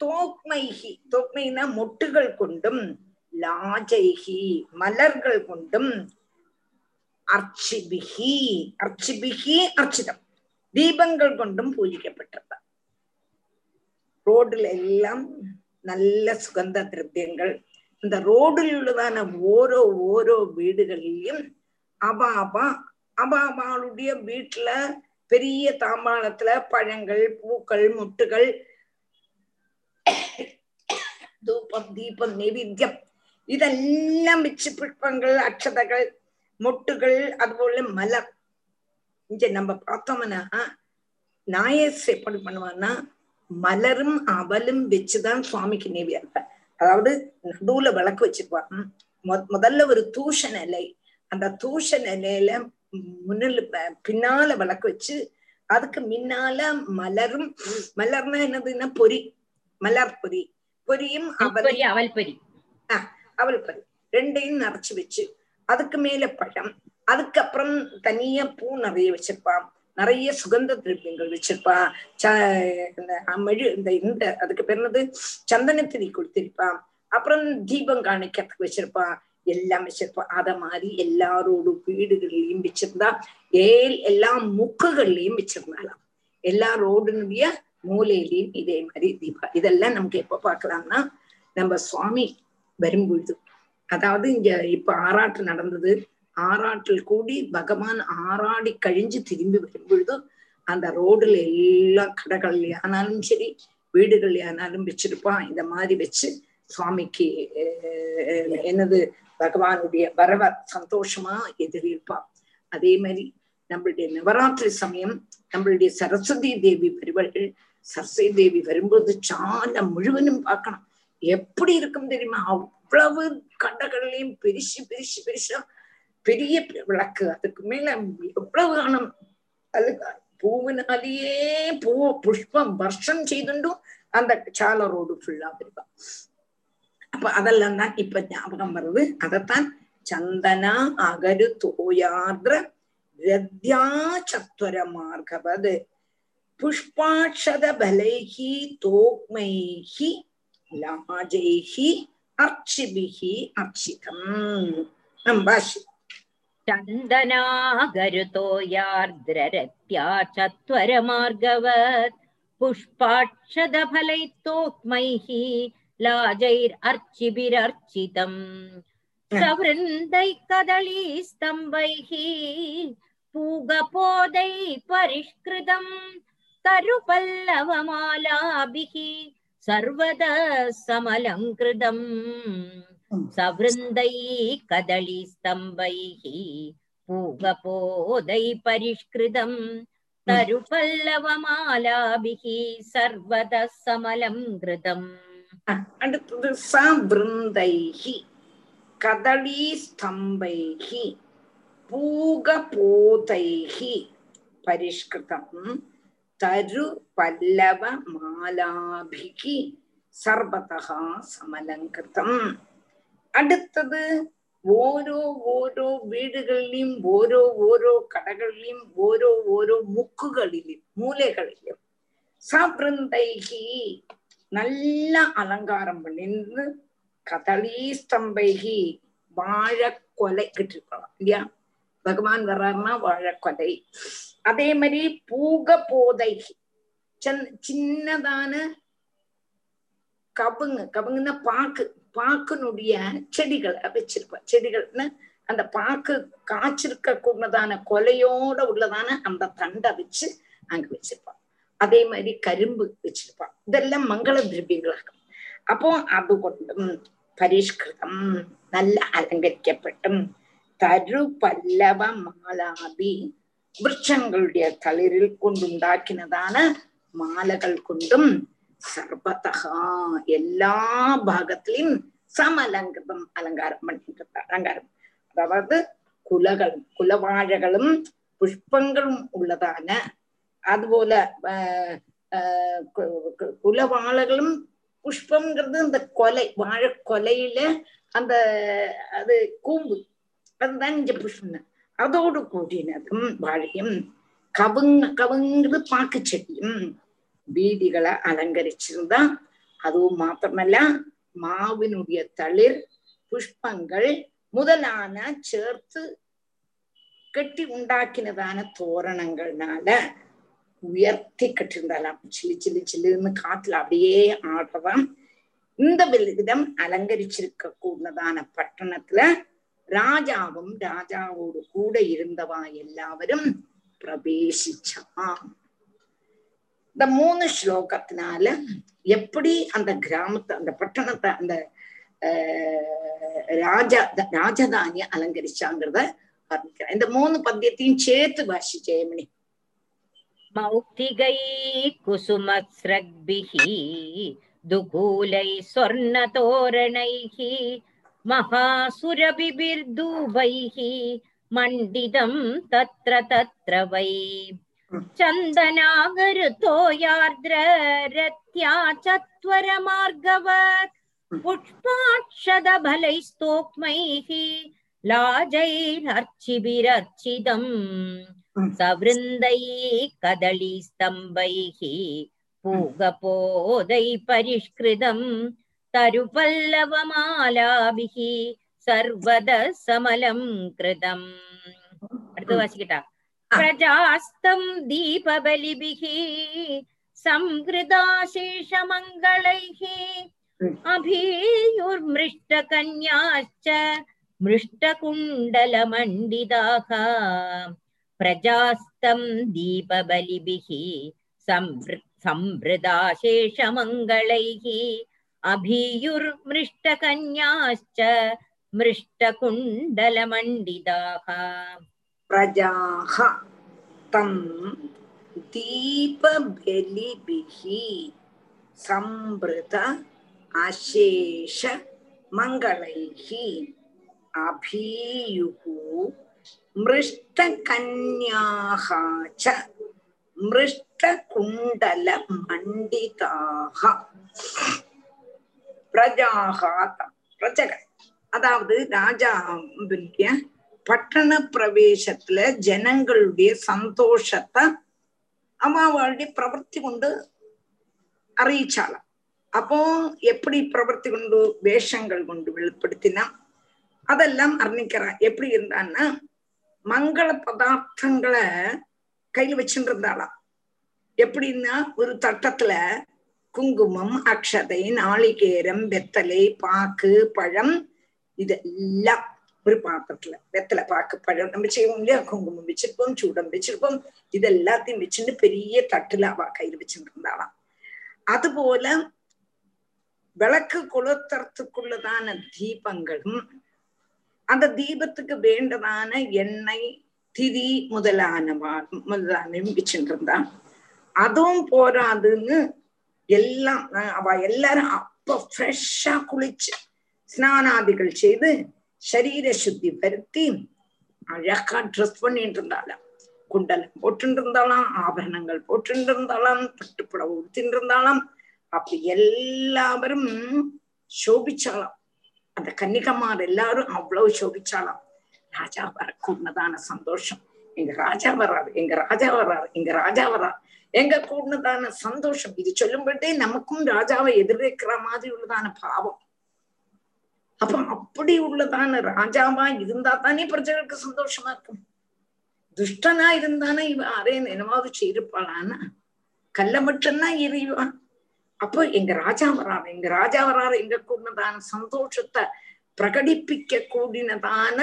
தோக்மைகி தோக்மைனா மொட்டுகள் கொண்டும் லாஜைகி மலர்கள் கொண்டும் அர்ச்சிபிகி அர்ச்சிபிகி அர்ச்சிதம் தீபங்கள் கொண்டும் பூஜிக்கப்பட்டிருந்தார் ரோடுல எல்லாம் நல்ல சுகந்த திரவியங்கள். இந்த ரோடில் உள்ளதான ஓரோ ஓரோ வீடுகளிலும் அபாபா அபாபாளுடைய வீட்டுல பெரிய தாம்பாளத்துல பழங்கள் பூக்கள் முட்டுகள் தூபம் தீபம் நைவேத்தியம் இதெல்லாம் வச்சு புஷ்பங்கள் அக்ஷதகள் மொட்டுகள் அதுபோல மலர். இங்க நம்ம பார்த்தோம்னா நாயஸ் எப்படி பண்ணுவான்னா மலரும் அவலும் வச்சுதான் சுவாமிக்கு நேவியார் அதாவது நடுவுல விளக்கு வச்சிருப்பான் முதல்ல ஒரு தூஷன் இலை அந்த தூஷன் இலையில முன்னில் பின்னால விளக்கு வச்சு அதுக்கு முன்னால மலரும் மலர்னா என்னதுன்னா பொரி மலர் பொரி பொரியும் அவல் அவல் பொரி ஆஹ் அவல் பொரி ரெண்டையும் நிறைச்சு வச்சு. அதுக்கு மேல பழம். அதுக்கப்புறம் தனியா பூ நிறைய வச்சிருப்பான் நிறைய சுகந்த திரவியங்கள் வச்சிருப்பா. ச மெழு இந்த இந்த அதுக்கு பேர் என்னது? சந்தனத்திரி கொடுத்திருப்பான் அப்புறம் தீபம் காணிக்கிறதுக்கு வச்சிருப்பா. எல்லாம் வச்சிருப்பா. அத மாதிரி எல்லாரோட வீடுகள்லயும் வச்சிருந்தா ஏல் எல்லா முக்குகள்லயும் வச்சிருந்தாலாம் எல்லா ரோடுனுடைய மூலையிலையும் இதே மாதிரி தீபா. இதெல்லாம் நமக்கு எப்ப பார்க்கலாம்னா நம்ம சுவாமி வரும்பொழுது. அதாவது இங்க இப்ப ஆராட்டு நடந்தது. ஆறாட்டில் கூடி பகவான் ஆறாடி கழிஞ்சு திரும்பி வரும்பொழுது அந்த ரோடுல எல்லா கடைகள்லயானாலும் சரி வீடுகள்லயானாலும் வச்சிருப்பான் இந்த மாதிரி வச்சு சுவாமிக்கு என்னது பகவானுடைய வரவ சந்தோஷமா எதிர்ப்பான் அதே மாதிரி நம்மளுடைய நவராத்திரி சமயம் நம்மளுடைய சரஸ்வதி தேவி வருவர்கள். சரஸ்வதி தேவி வரும்போது சாலம் முழுவதும் பார்க்கணும். எப்படி இருக்கும் தெரியுமா? அவ்வளவு கடைகள்லயும் பிரிச்சு பிரிச்சு பிரிச்சா பெரிய விளக்கு. அதுக்கு மேல எவ்வளவு காணும். அது பூவினாலேயே பூ புஷ்பம் வருஷம் செய்துண்டும் அந்த சால ரோடு ஃபுல்லா வருவா. அப்ப அதெல்லாம் தான் இப்ப ஞாபகம் வருது. அதைத்தான் சந்தனா அகரு தோயார்திர ரத்யா சத்வர மார்கவது புஷ்பாட்சத பலைஹி தோக்மைஹி லாஜைஹி அர்ச்சிபிஹி அர்ச்சிதம். நம்பாஷி பாஷி चन्दनागरुतोयार्द्ररत्या चत्वरमार्गवत् पुष्पाक्षदफलैस्तोक्मैः लाजैरर्चिभिरर्चितम् सवृन्दैः कदलीस्तम्भैः पूगपोदैः परिष्कृतम् तरुपल्लवमालाभिः सर्वदा समलङ्कृतम् सवृन्दैः कदलीस्तम्भैः पूगपोदैः परिष्कृतम् तरुपल्लवमालाभिः सर्वतः समलं कृतम् அடுத்தது சபிருந்தைஹி கதளி ஸ்தம்பைஹி பூகபோதைஹி பரிஷ்கிருதம் தரு பல்லவ மாலாபிகி சர்வதா சமலங்கிருதம் അടുത്തത് ഓരോ ഓരോ വീടുകളിലും ഓരോ ഓരോ കടകളിലും ഓരോ ഓരോ മുക്കുകളിലും മൂലകളിലും സബൃന്തൈഹി നല്ല അലങ്കാരം பண்ணிருந்து கதளி ஸ்தம்பைகி வாழக்கொலை கிட்டிருக்கலாம் இல்லையா? பகவான் வர்றாருன்னா வாழக்கொலை அதே மாதிரி பூக போதைகி சின்னதான கவுங்கு கவுங்குன்னா பாக்கு. பாக்குனுடைய செடிகளை வச்சிருப்பா செடிகள்னு அந்த பாக்கு காய்ச்சிருக்க கூடதான கொலையோட உள்ளதான அந்த தண்டை வச்சு அங்க வச்சிருப்பான் அதே மாதிரி கரும்பு வச்சிருப்பான் இதெல்லாம் மங்கள திரவியங்களாகும். அப்போ அது கொண்டும் பரிஷ்கிருதம் நல்ல அலங்கரிக்கப்பட்டும். தரு பல்லவ மாலாபி விருட்சங்களுடைய தளிரில் கொண்டுண்டாக்கினதான மாலைகள் கொண்டும் சர்வதகா எல்லா பாகத்திலையும் சமலங்கிருதம் அலங்காரம் பண்ணிட்டு அலங்காரம். அதாவது குலகளும் குலவாழகளும் புஷ்பங்களும் உள்ளதான அதுபோல குலவாழகளும் புஷ்பங்கிறது இந்த கொலை வாழை கொலையில அந்த அது கூம்பு. அதுதான் இங்க புஷ்பம் அதோடு கூடினதும் வாழையும் கவுங் கவுங்கிறது பாக்கு செடியும். வீதிகளை அலங்கரிச்சிருந்தான் அதுவும் மாத்திரமல்ல மாவினுடைய தளிர் புஷ்பங்கள் முதலான சேர்த்து கட்டி உண்டாக்கினதான தோரணங்கள்னால உயர்த்தி கட்டிருந்தாலாம். சில்லு சில்லு சில்லுன்னு காத்துல அப்படியே ஆடுறதாம். இந்த விதம் அலங்கரிச்சிருக்க கூடதான பட்டணத்துல ராஜாவும் ராஜாவோடு கூட இருந்தவா எல்லாவரும் பிரவேசிச்சான் இந்த மூணு ஸ்லோகத்தினால எப்படி அந்த கிராமத்தை அந்த பட்டணத்தை அந்த ராஜ ராஜதானிய அலங்கரிச்சாங்கிறத ஆரம்பிக்கிறேன் இந்த மூணு பத்தியத்தையும் சேர்த்து பாஷி ஜெயமணி. மௌக்திகை குசுமஸ்ரக்பிஹி துகூலை சொர்ண தோரணைஹி மகாசுரபிபிர்தூபைஹி மண்டிதம் தத்ர தத்ர வை. वै चन्दनागरुतोयार्द्ररत्या चत्वरमार्गवत् पुष्पाक्षदफलैस्तोक्मैः लाजैरर्चिभिरर्चितम् सवृन्दैः कदलीस्तम्भैः पूगपोदै परिष्कृतम् तरुपल्लवमालाभिः सर्वदा समलं कृतम् அடுத்து வாசிக்கிட்டா प्रजास्तं दीपबलिभिः संहृदाशेषमङ्गलैः अभीयुर्मृष्टकन्याश्च मृष्टकुण्डलमण्डिताः प्रजास्तं दीपबलिभिः संवृदाशेषमङ्गलैः अभीयुर्मृष्टकन्याश्च मृष्टकुण्डलमण्डिताः प्रजाः तं दीपबलिभिः संवृत अशेष मङ्गलैः अभीयुः मृष्टकन्याः च मृष्टकुण्डलमण्डिताः பிரஜாக பிரஜகர் அதாவது ராஜாவுடைய பட்டண பிரவேசத்துல ஜனங்களுடைய சந்தோஷத்தை அம்மாவாளுடைய பிரவர்த்தி கொண்டு அறியிச்சாளாம் அப்போ எப்படி பிரவர்த்தி கொண்டு வேஷங்கள் கொண்டு வெளிப்படுத்தினா அதெல்லாம் வர்ணிக்கிறான் எப்படி இருந்தான்னா மங்கள பதார்த்தங்களை கையில் வச்சுட்டு இருந்தாளாம் எப்படின்னா ஒரு தட்டத்துல குங்குமம் அக்ஷதை நாளிகேரம் வெத்தலை பாக்கு பழம் இதெல்லாம் ஒரு பாத்திரத்துல வெத்தலை பாக்கு பழம் நம்ம செய்வோம் இல்லையா குங்குமம் வச்சிருப்போம் சூடம் வச்சிருப்போம் இது எல்லாத்தையும் வச்சுட்டு பெரிய தட்டுல அவ கையில் வச்சுட்டு இருந்தாளாம் அதுபோல விளக்கு கொளுத்துறதுக்குள்ளதான தீபங்களும் அந்த தீபத்துக்கு வேண்டதான எண்ணெய் திதி முதலான முதலானையும் வச்சுட்டு இருந்தான் அதுவும் போராதுன்னு எல்லாம் அவ எல்லாரும் அப்ப ஃப்ரெஷ்ஷா குளிச்சு ஸ்நானாதிகள் செய்து சரீர சுத்தி பருத்தி அழகா ட்ரெஸ் பண்ணிட்டு இருந்தாளாம் குண்டலம் போட்டு இருந்தாலாம் ஆபரணங்கள் போட்டு இருந்தாலாம் பட்டுப்புடவை உடுத்திட்டு இருந்தாலாம் அப்படி எல்லாரும் சோபிச்சாலாம் அந்த கன்னிகமார் எல்லாரும் அவ்வளவு சோபிச்சாலாம் ராஜா வரக்கு உன்னதான சந்தோஷம். எங்க ராஜா வர்றாரு எங்க ராஜா வர்றாரு எங்க ராஜா வர்றாரு எங்க கூடதான சந்தோஷம். இது சொல்லும்போதே நமக்கும் ராஜாவை எதிர்க்கிற மாதிரி உள்ளதான பாவம். அப்ப அப்படி உள்ளதான ராஜாவா இருந்தா தானே பிரஜைகளுக்கு சந்தோஷமா இருக்கும். துஷ்டனா இருந்தானே இவ அரே என்னமாவது செய்திருப்பாளான்னா கல்ல மட்டும்தான் எறிவான் அப்போ எங்க ராஜா வராரு எங்க ராஜா வராரு எங்க கூடதான சந்தோஷத்தை பிரகடிப்பிக்க கூடினதான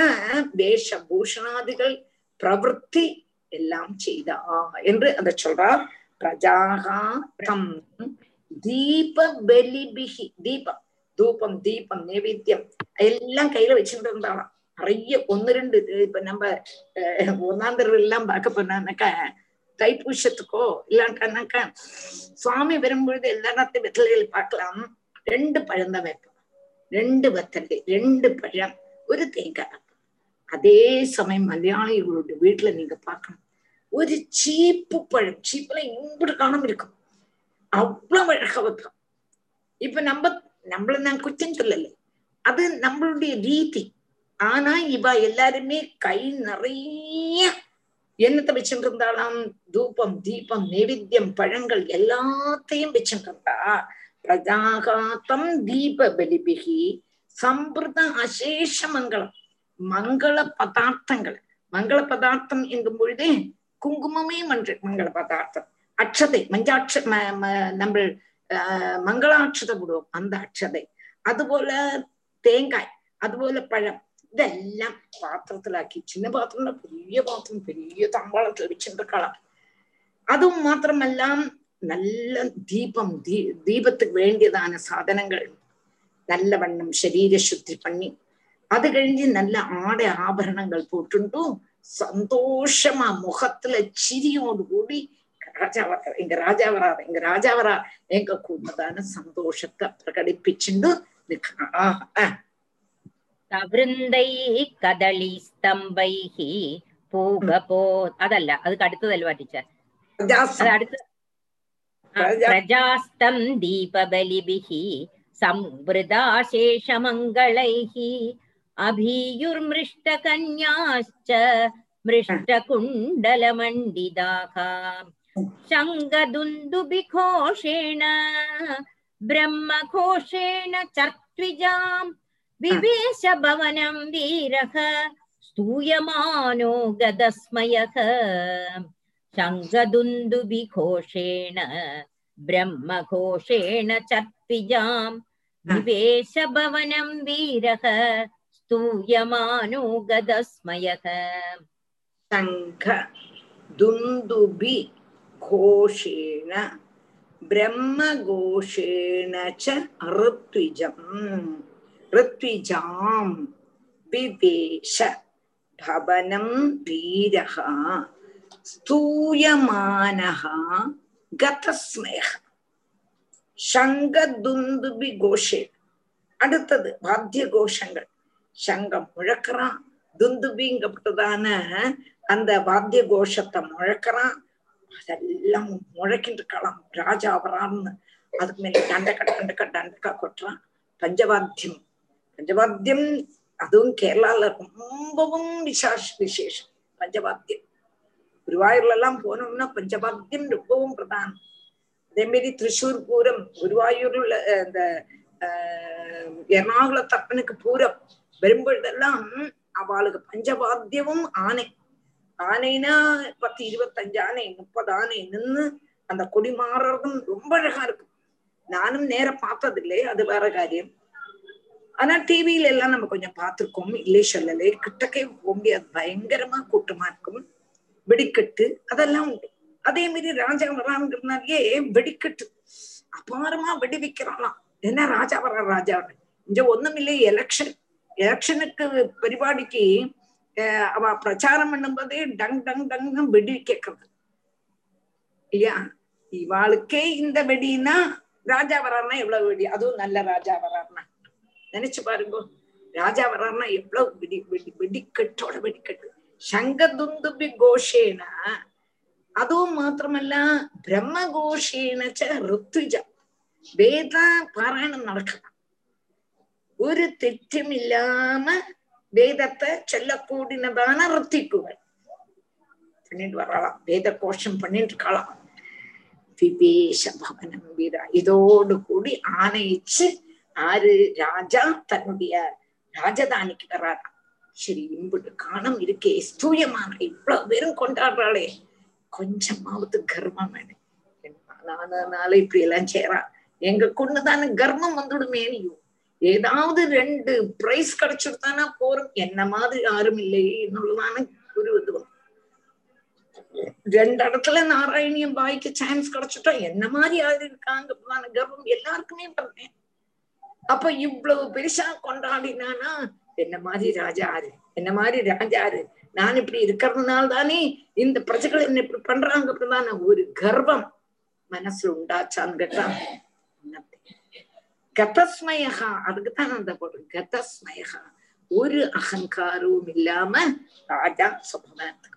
வேஷ பூஷணாதிகள் பிரவருத்தி எல்லாம் செய்தா என்று அதை சொல்றார். பிரஜாகா தம் தீப பலிபிகி தீபம். தூபம் தீபம் நைவேத்தியம் எல்லாம் கையில வச்சுட்டு இருந்தாலாம் நிறைய ஒன்னு ரெண்டு இப்ப நம்ம ஒன்னாம் தடவை எல்லாம் பார்க்க போனாக்கா தைப்பூசத்துக்கோ இல்லாட்டானாக்கா சுவாமி வரும்பொழுது எல்லாத்தையும் வெத்தலைகள் பார்க்கலாம். ரெண்டு பழம் தான் வைப்போம். ரெண்டு வெத்தலை ரெண்டு பழம் ஒரு தேங்காய் அதே சமயம் மலையாளிகளோட வீட்டுல நீங்க பார்க்கணும். ஒரு சீப்பு பழம் சீப்புல இங்கிட்டு காணம் இருக்கும். அவ்வளவு அழகா வைப்போம். இப்ப நம்ம நம்மள நான் குற்றம் சொல்லல. அது நம்மளுடைய ரீதி. ஆனா இவ எல்லாருமே கை நிறைய என்னத்தை வச்சுட்டு இருந்தாலாம் தூபம் தீபம் நெவித்தியம் பழங்கள் எல்லாத்தையும் வச்சுட்டு இருந்தா. பிரஜாகாத்தம் தீப பலிபிகி சம்பிரத அசேஷ மங்களம் மங்கள பதார்த்தங்கள். மங்கள பதார்த்தம் என்கும் பொழுதே குங்குமமே மன்ற மங்கள பதார்த்தம். அக்ஷதை மஞ்சாட்ச நம்ம மங்களாட்சதை விடுவோம் அந்த அட்சதை അതുപോലെ തേങ്കായ് അതുപോലെ പഴം ഇതെല്ലാം പാത്രത്തിലാക്കി ചിന്ന പാത്രമല്ല വലിയ പാത്രം വലിയ തമ്പാളം തെളിച്ചിട്ട് കളം അതും മാത്രമല്ല നല്ല ദീപം ദീ ദീപത്തിന് വേണ്ടിയതാണ് സാധനങ്ങൾ നല്ലവണ്ണം ശരീരശുദ്ധി പണി അത് കഴിഞ്ഞ് നല്ല ആട ആഭരണങ്ങൾ പോട്ടുണ്ടു സന്തോഷമാ മുഖത്തിലെ ചിരിയോടുകൂടി കൂടി രാജാവാക്ക എങ്ക രാജാവറാതെ എങ്ക രാജാവറാ എങ്ക കൂടുന്നതാണ് സന്തോഷത്തെ പ്രകടിപ്പിച്ചിണ്ട് തവൃന്തൈ കദളി സ്തംഭൈഹി പൂഗപോ അതല്ല അത് അടുത്തതല്ല ടീച്ചർ അടുത്ത പ്രജാസ്തം ദീപബലിഭി സംവൃതാശേഷമംഗളൈഹ അഭീയുർമൃഷ്ടകന്യാശ്ച മൃഷ്ടകുണ്ടലമണ്ഡിതാഹ शङ्गदुन्दुभिघोषेण ब्रह्मघोषेण चर्त्विजाम् विवेश भवनं वीरः स्तूयमानो गदस्मयः। शङ्गदुन्दुभिघोषेण ब्रह्मघोषेण चर्त्विजाम् विवेश भवनं वीरः स्तूयमानो गदस्मयः। शङ्ख दुन्दुभि கோஷேன பிரம்மகோஷேன ரித்விஜம் ரித்விஜாம் விவேஷ பவனம் வீரக ஸ்தூயமானக கதஸ்மேக சங்கதுந்துபி கோஷே அடுத்தது வாத்திய கோஷங்கள் சங்கம் முழக்கிறான் துந்துபிங்கப்பட்டதான அந்த வாத்திய கோஷத்தை முழக்கிறான் அதெல்லாம் முழக்கிட்டு இருக்கலாம் ராஜா வரான்னு அதுக்கு மேல தண்டக்க தண்டக்க தண்டக்கா கொட்டுறான் பஞ்சவாத்தியம் பஞ்சவாத்தியம் அதுவும் கேரளால ரொம்பவும் விசாஷ் விசேஷம் பஞ்சவாத்தியம் குருவாயூர்ல எல்லாம் போனோம்னா பஞ்சவாத்தியம் ரொம்பவும் பிரதானம் அதே மாதிரி திருச்சூர் பூரம் குருவாயூர்ல உள்ள இந்த எர்ணாகுளத்தப்பனுக்கு பூரம் வரும்பொழுதெல்லாம் அவளுக்கு பஞ்சவாத்தியமும் ஆனை ஆனைனா பத்து இருபத்தஞ்சு ஆனை முப்பது ஆனை நின்று அந்த கொடி மாறுறதும் ரொம்ப அழகா இருக்கும். நானும் நேரம் பார்த்ததில்லை அது வேற காரியம். ஆனா டிவியில எல்லாம் நம்ம கொஞ்சம் பார்த்திருக்கோம். இல்லை சொல்லலே. கிட்டக்கே போக முடியாது பயங்கரமா கூட்டமா இருக்கும். வெடிக்கட்டு அதெல்லாம் உண்டு. அதே மாதிரி ராஜா வராங்கிறனாலேயே வெடிக்கட்டு. அபாரமா வெடி வைக்கிறாளாம் என்ன ராஜா வர ராஜா? இங்க ஒண்ணுமில்லை எலெக்ஷன் எலெக்ஷனுக்கு பரிபாடிக்கு அவ பிரச்சாரம் பண்ணும்போதே டங் டங் டங்னு வெடி கேட்கறது இல்லையா இவாளுக்கே இந்த வெடினா ராஜா வர்றாருன்னா எவ்வளவு வெடி அதுவும் நல்ல ராஜா வர்றாருன்னா நினைச்சு பாருங்க ராஜா வர்றாருன்னா எவ்வளவு வெடி வெடி வெடிக்கட்டோட வெடிக்கட்டு சங்கதுந்துபி கோஷேனா அதுவும் மாத்திரமல்ல பிரம்ம கோஷேனச்ச ഋத்துஜ வேத பாராயணம் நடக்கலாம் ஒரு തെറ്റുമില്ലാമ வேதத்தை சொல்லக்கூடினதான ഋத்திக்குகள் பண்ணிட்டு வரலாம். வேத கோஷம் பண்ணிட்டு இருக்கலாம். விவேஷ பவனம் வீரா. இதோடு கூடி ஆணையிச்சு ஆறு ராஜா தன்னுடைய ராஜதானிக்கு வர்றாராம் சரி இம்புட்டு காணம் இருக்கே. ஸ்தூயமான இவ்வளவு பேரும் கொண்டாடுறாளே. கொஞ்சமாவது கர்மம் வேணும். நானால இப்படி எல்லாம் செய்யறான் எங்க கொண்டுதானே கர்மம் வந்துடுமேன்னு ஏதாவது ரெண்டு பிரைஸ் கிடைச்சிருத்தானா போறோம் என்ன மாதிரி யாரும் இல்லையே எന്നുള്ളதான ஒரு இதுவும் ரெண்டு இடத்துல நாராயணியம் பாய்க்கு சான்ஸ் கிடைச்சிட்டா என்ன மாதிரி யாரு இருக்காங்க கர்வம் எல்லாருக்குமே பண்ணேன் அப்ப இவ்வளவு பெருசா கொண்டாடினானா என்ன மாதிரி ராஜாரு என்ன மாதிரி ராஜாரு நான் இப்படி இருக்கிறதுனால தானே இந்த பிரஜைகள் என்ன இப்படி பண்றாங்க அப்படிதான் ஒரு கர்வம். மனசுல உண்டாச்சான்னு கேட்டான் கதஸ்மயகா அதுக்குத்தான் அந்த பொருள் கதஸ்மயகா. ஒரு அகங்காரமும் இல்லாம ராஜா சமாதானத்துக்கு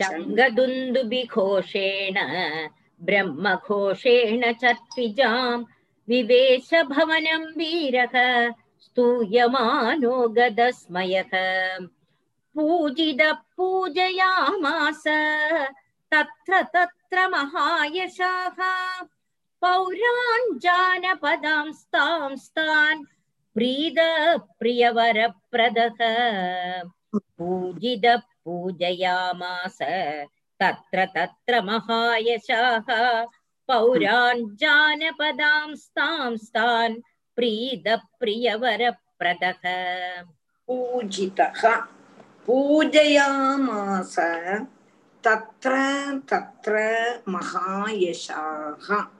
சங்கதுந்துபிகோஷேண பிரம்மகோஷேண சத்விஜாம் விவேஷ பவனம் வீரக स्तूयमानो गदस्मयः पूजिद पूजयामास तत्र तत्र महायशाः पौरान् प्रीद प्रियवरप्रदः। पूजिद पूजयामास, तत्र तत्र महायशाः। जानपदांस्तांस्तान् प्रीद प्रियवरप्रदः। पूजितः। पूजयामास, तत्र तत्र महायशाः।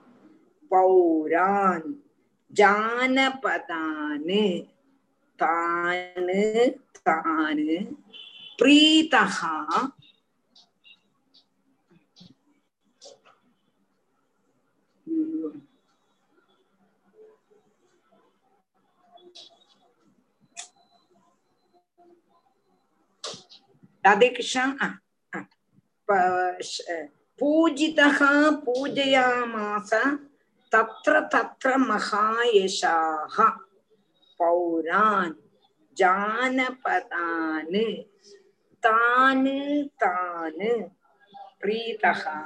पौरान् जानपदान् तान् तान् प्रीतः राधे कृष्ण पूजितः पूजयामास தத்ர தத்ர மகாயஷாக பௌரான் ஜானபதானு தானு தானு பிரீதகா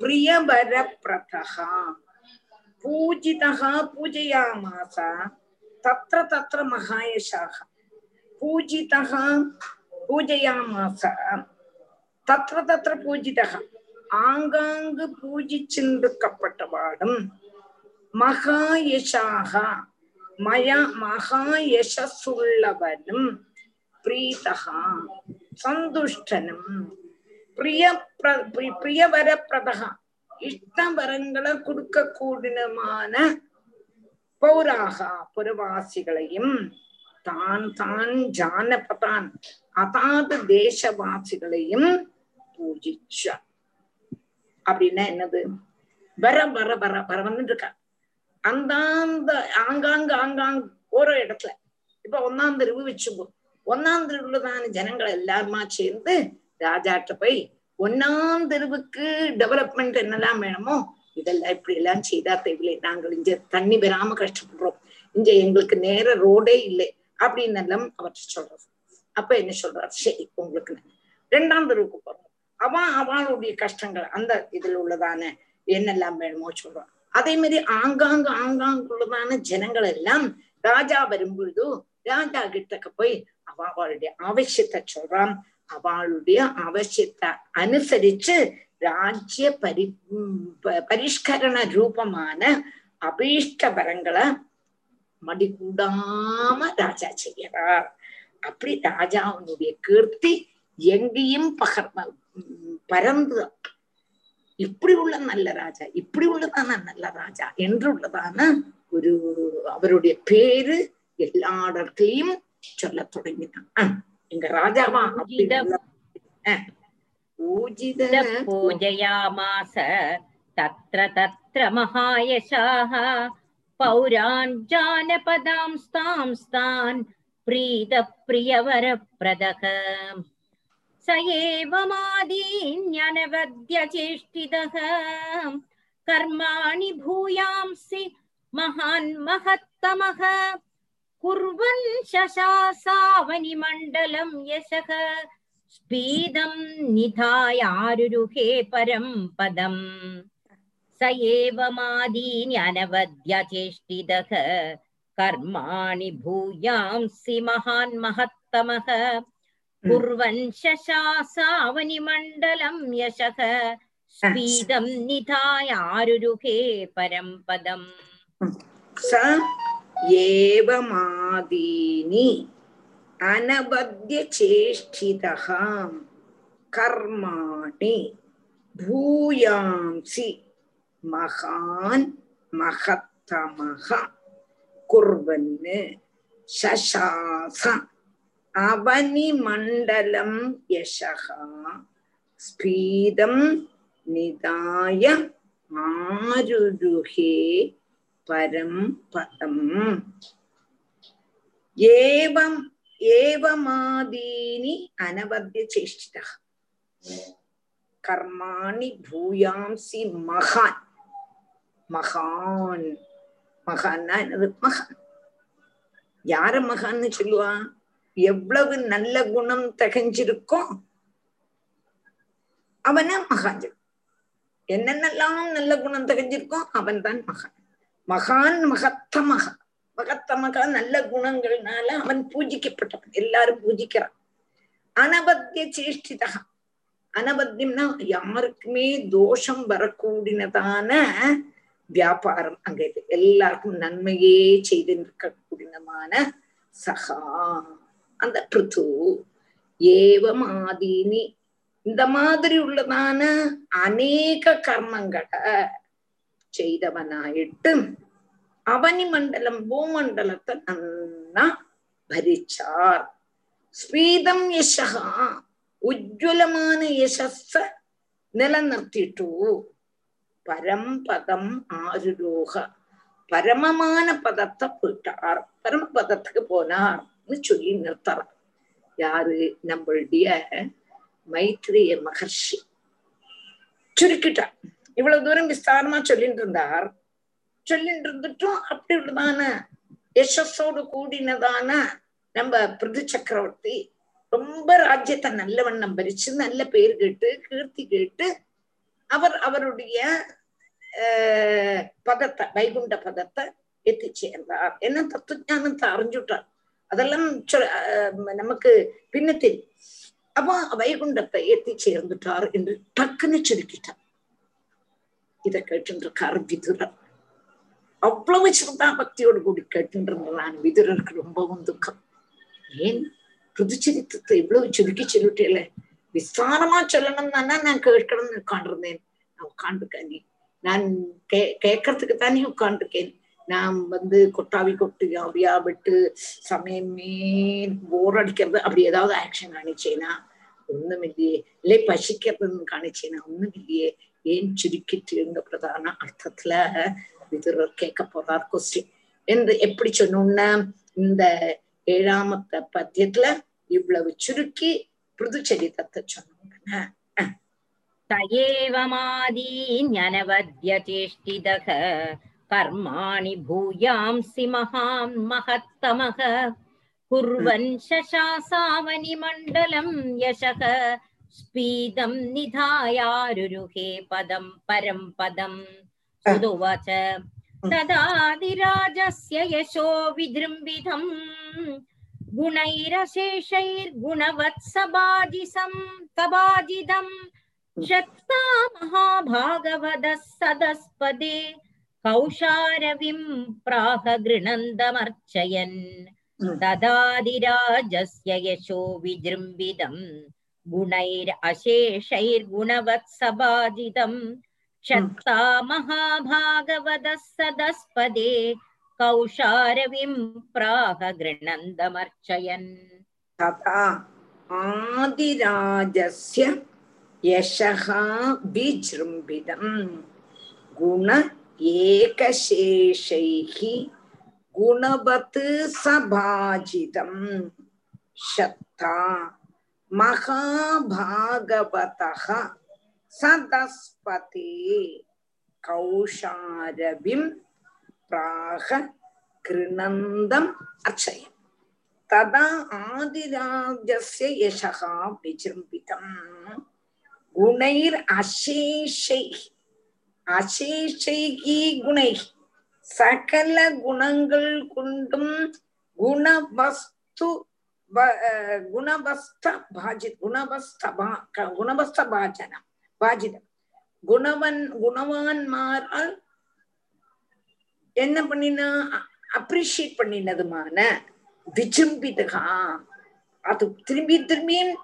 பிரியபர பிரதகா பூஜிதகா பூஜயாமாசா தத்ர தத்ர மகாயஷாக பூஜிதகா பூஜயாமாசா தத்ர தத்ர பூஜிதகா ஆங்காங்கு பூஜிச்சிருக்கப்பட்டவாடும் மகாயசாக மயா மகாயசுள்ளவனும் பிரீதகா சந்துஷ்டனும் பிரிய பிரியவரப்பிரதகா இஷ்டவரங்களை கொடுக்க கூடினமான பௌராகா புறவாசிகளையும் தான் தான் ஜானபதான் அதாவது தேசவாசிகளையும் பூஜிச்சார் அப்படின்னா என்னது? வர வர வர வர வந்துட்டு இருக்கா. அந்தாந்த ஆங்காங்க ஆங்காங் ஓரோ இடத்துல. இப்ப ஒன்னாம் தெருவு வச்சுப்போம் ஒன்னாம் தெருவுலதான ஜனங்கள் எல்லாருமா சேர்ந்து ராஜாட்ட போய் ஒன்னாம் தெருவுக்கு டெவலப்மெண்ட் என்னெல்லாம் வேணுமோ இதெல்லாம் இப்படி எல்லாம் செய்தா தேவையில்லை நாங்கள் இங்க தண்ணி பெறாம கஷ்டப்படுறோம். இங்க எங்களுக்கு நேர ரோடே இல்லை அப்படின்னு எல்லாம் அவற்றை சொல்றது அப்ப என்ன சொல்றாரு? சரி உங்களுக்கு ரெண்டாம் தெருவுக்கு போறோம். அவன் அவளுடைய கஷ்டங்கள் அந்த இதுல உள்ளதான என்னெல்லாம் வேணுமோ சொல்றான் அதே மாதிரி ஆங்காங்கு ஆங்காங்குள்ளதான ஜனங்கள் எல்லாம் ராஜா வரும்பொழுது ராஜா கிட்டக்க போய் அவ அவளுடைய அவசியத்தை சொல்றான். அவளுடைய அவசியத்தை அனுசரிச்சு ராஜ்ய பரி பரிஷ்கரண ரூபமான அபீஷ்ட வரங்களை மடி ராஜா செய்யறார் அப்படி ராஜாவுடைய கீர்த்தி எங்கேயும் பகர் பரந்துதான் இப்படியுள்ள நல்ல ராஜா இப்படியுள்ளதான நல்ல ராஜா என்றுள்ளதான ஒரு அவருடைய பேரு எல்லா இடத்துலயும் சொல்ல தொடங்கினான். எங்க ராஜாவா பூஜித பூஜயாமாச தத்ர தத்ர மகாயசாக பௌரான் ஜானபதாம் ஸ்தாம் ஸ்தான் பிரீத பிரியவர பிரதகம். स एव मादीन्यनवद्यचेष्टितः कर्माणि भूयांसि महान् महत्तमः कुर्वन् शशासावनिमण्डलं यशः स्पीदं निधायारुरुहे परं पदम् स एव मादीन्यनवद्यचेष्टितः कर्माणि भूयांसि महान् महत्तमः कुर्वन् शशासावनिमण्डलं यशः स्पीदं निधायारुरुहे परं पदम् स एवमादीनि अनबध्यचेष्टितः कर्माणि भूयांसि महान् महत्तमः कुर्वन् शशास അവനിമണ്ഡലം യശഃ സ്ഫീതം നിദായ ആരുരുഹേ പരം പദം ഏവം ഏവമാദീനി അനവദ്യ ചേഷ്ടിത കർമാണി ഭൂയാംസി മഹാൻ മഹാൻ மகான்னா என்னது மகான் யார மகான்னு சொல்லுவா எவ்வளவு நல்ல குணம் தகைஞ்சிருக்கோ அவன மகான் சொல்லுவான். என்னென்னலாம் நல்ல குணம் தகைஞ்சிருக்கோ அவன் தான் மகான். மகான் மகத்த மகா மகத்த மகா நல்ல குணங்கள்னால அவன் பூஜிக்கப்பட்டவன். எல்லாரும் பூஜிக்கிறான். அனபத்திய சேஷ்டிதா. அனபத்தியம்னா யாருக்குமே தோஷம் வரக்கூடினதான வியாபாரம் அங்க இது. எல்லாருக்கும் நன்மையே செய்து நிற்கக்கூடியமான சகா. அந்த பிருத்து. ஏவமாதீனி. இந்த மாதிரி உள்ளதான அநேக கர்மங்களை செய்தவனாயிட்டு அவனி மண்டலம் பூமண்டலத்தை நல்லா பரிச்சார். ஸ்ரீதம் யசகா உஜ்வலமான யசஸ நிலநிறுத்திட்டு. பரம்பதம் ஆருரோக பரமமான பதத்தை போயிட்டார் பரமபதத்துக்கு போனார். சொல்லி நிறுத்தறார் யாரு நம்மளுடைய மைத்ரேய மகர்ஷி சுருக்கிட்டா இவ்வளவு தூரம் விஸ்தாரமா சொல்லிட்டு இருந்தார் சொல்லிட்டு இருந்துட்டும் அப்படி உள்ளதான யசஸோடு கூடினதான நம்ம பிருது சக்கரவர்த்தி ரொம்ப ராஜ்யத்தை நல்ல வண்ணம் பறிச்சு நல்ல பேர் கேட்டு கீர்த்தி கேட்டு அவர் அவருடைய பதத்தை வைகுண்ட பதத்தை எத்தி சேர்ந்தார் என்ன தத்துவானத்தை அறிஞ்சுட்டார் அதெல்லாம் நமக்கு பின்னத்தில் அப்போ வைகுண்டத்தை எத்தி சேர்ந்துட்டார் என்று டக்குன்னு சுருக்கிட்டார் இதை கேட்டுருக்கார் விதுரர். அவ்வளவு சிறந்தா பக்தியோடு கூடி கேட்டுருந்தான் விதுரருக்கு ரொம்பவும் துக்கம். ஏன்? புதுச்சரித்திரத்தை இவ்வளவு சுருக்கி சொல்லிட்டேல விஸ்தாரமா சொல்லணும் தானே நான் கேட்கணும்னு உட்காண்டிருந்தேன் நான் உட்காண்டிருக்கேன் நீ. நான் கே கேட்கறதுக்கு தானே உட்காண்டிருக்கேன் நான் வந்து கொட்டாவி கொட்டு அப்படியா விட்டு சமயமே போர் அடிக்கிறது அப்படி ஏதாவது ஆக்ஷன் காணிச்சேனா ஒண்ணும் இல்லையே இல்லை பசிக்கிறதுன்னு காணிச்சேனா ஒண்ணும் இல்லையே ஏன் சுருக்கிட்டு பிரதான அர்த்தத்துல விதுரர் கேட்க போறார் கொஸ்டின் என்று எப்படி சொன்னோம்னா இந்த ஏழாமத்த பத்தியத்துல இவ்வளவு சுருக்கி புதுச்சரித்தத்தை சொன்னாங்க स एव मादीन्यनवद्यचेष्टितः कर्माणि भूयांसि महान् महत्तमः कुर्वन् शशासावनिमण्डलं यशः स्पीदं निधायारुरुहे पदं परं पदम् सुदुवच तदादिराजस्य यशो विजृम्बितम् गुणैरशेषैर्गुणवत्सबाजिसं तबाजिदम् शक्ता महाभागवतः सदस्पदे कौशारविं प्राह गृणन्दमर्चयन् ददादिराजस्य यशो विजृम्बितम् गुणैरशेषैर्गुणवत्सबाजितम् शक्ता महाभागवतः सदस्पदे कौशारविं प्राह गृणन्दमर्चयन् तथा आदिराजस्य यशः विजृम्भितम् गुण एकशेषैः गुणवत् सभाजितम् शक्ता महाभागवतः सदस्पते कौशारविं प्राह कृणन्दम् अर्चयन्। तदा आदिराजस्य यशः विजृम्भितम्। गुणैर् அசேஷைகி குணை சகல குணங்கள் கொண்டும் குணவஸ்து குணவஸ்த பாஜி குணவஸ்தபா குணவஸ்த பாஜனம் பாஜிதம். குணவன் குணவான் மாறால் என்ன பண்ணினா அப்ரிஷியேட் பண்ணினதுமான விஜம்பிதகா. அது திரும்பி திரும்பியும்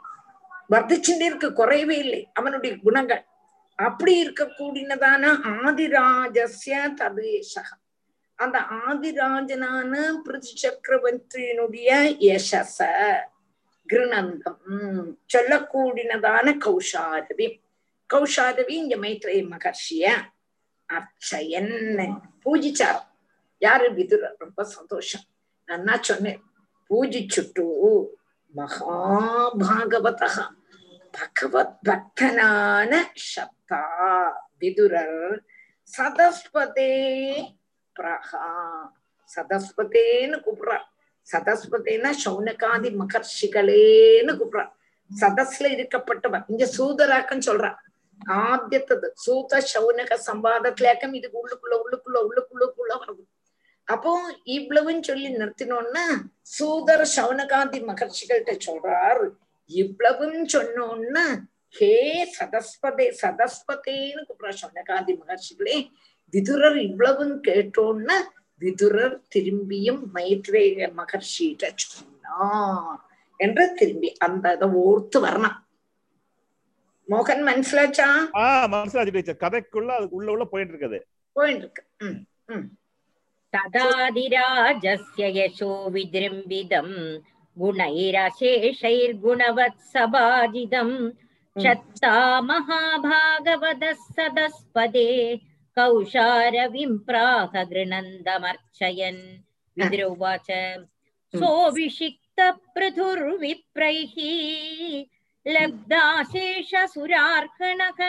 வர்த்திச்சுட்டே இருக்கு குறையவே இல்லை. அவனுடைய குணங்கள். அப்படி இருக்கக்கூடியதான ஆதிராஜஸ்ய ததேசக அந்த ஆதிராஜனான பிருதி சக்கரவர்த்தியினுடைய யசச கிருணந்தம் சொல்லக்கூடினதான கௌஷாரவி. கௌஷாரவி இங்க மைத்ரேய மகர்ஷிய அர்ச்சயன். பூஜிச்சார். யாரு விதுர? ரொம்ப சந்தோஷம். நான் சொன்னேன். பூஜிச்சுட்டு மகாபாகவத பகவத் பக்தனான சப்த தா விதுரர் சதஸ்பதே பிரகா சதஸ்பதேன்னு கூப்பிடுறார் சதஸ்பதேன்னா சௌனகாதி மகர்ஷிகளேன்னு கூப்பிடுறார் சதஸ்ல இருக்கப்பட்டவன் இங்க சூதராக்கம் சொல்றான் ஆத்தியத்தது. சூத சௌனக சம்பாதத்திலேக்கம் இதுக்கு உள்ளுக்குள்ள உள்ளுக்குள்ள உள்ளுக்குள்ளுக்குள்ள வருது. அப்போ இவ்வளவுன்னு சொல்லி நிறுத்தினோம்னா சூதர் சௌனகாதி மகர்ஷிகள்கிட்ட சொல்றார். இவ்வளவுன்னு சொன்னோன்னா ஹே சதஸ்பதே சதஸ்பதேன்னு கூப்பிடுறா சனகாதி மகர்ஷிகளே. விதுரர் இவ்வளவும் கேட்டோன்னா விதுரர் திரும்பியும் மைத்ரேய மகர்ஷிகிட்ட சொன்னார் என்று திரும்பி அந்த இதை ஓர்த்து வரணும். மோகன் மனசிலாச்சா? மனசிலாச்சு கதைக்குள்ள அதுக்கு உள்ள உள்ள போயிட்டு இருக்குது போயிட்டு இருக்கு ததாதிராஜஸ்ய யசோ விஜிரும்பிதம் குணைரசேஷைர்குணவத் சபாஜிதம். गुणैरशेषैर्गुणवत्सभाजितम् क्षत्ता महाभागवतः सदस्पदे कौशारविं प्राह गृणन्दमर्चयन् विद्रोवाच सोऽभिषिक्तपृथुर्विप्रैः लब्धाशेषसुरार्कणः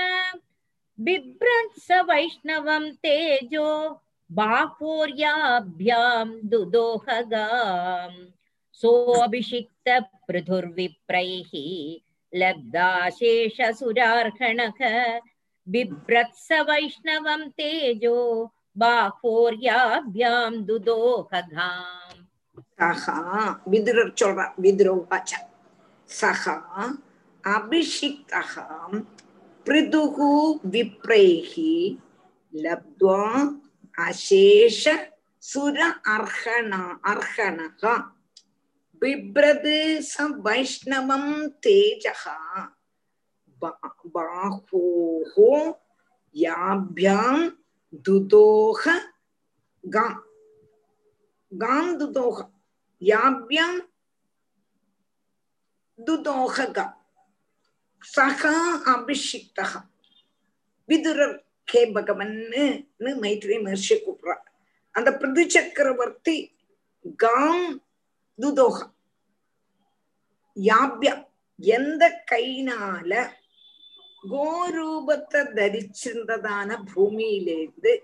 बिभ्रत्स वैष्णवं तेजो बाहोर्याभ्यां दुदोहगाम्। सोऽभिषिक्तपृथुर्विप्रैः लब्धाशेषसुरार्हणः बिभ्रत्स वैष्णवं तेजो, बाहोर्याभ्यां दुदोहधाम् सहा विदुरर् चोल्रा विदुरो वाच सः अभिषिक्तः पृदुः विप्रैः लब्ध्वा अशेष सुर अर्हण अर्हणः। பிப்ரது ச வைஷ்ணவம் தேஜகா பாஹோஹோ யாபியாம் துதோக காம் காம் துதோக யாபியாம் துதோக காம் சகா அபிஷிக்தக விதுரர் கே பகவன்னு மைத்ரி மகர்ஷி கூப்பிடுறார் அந்த பிரதி சக்கரவர்த்தி காம் துதோக. யாபியா. எந்த கைனால கோரூபத்தை தரிச்சிருந்ததான பூமியிலேருந்து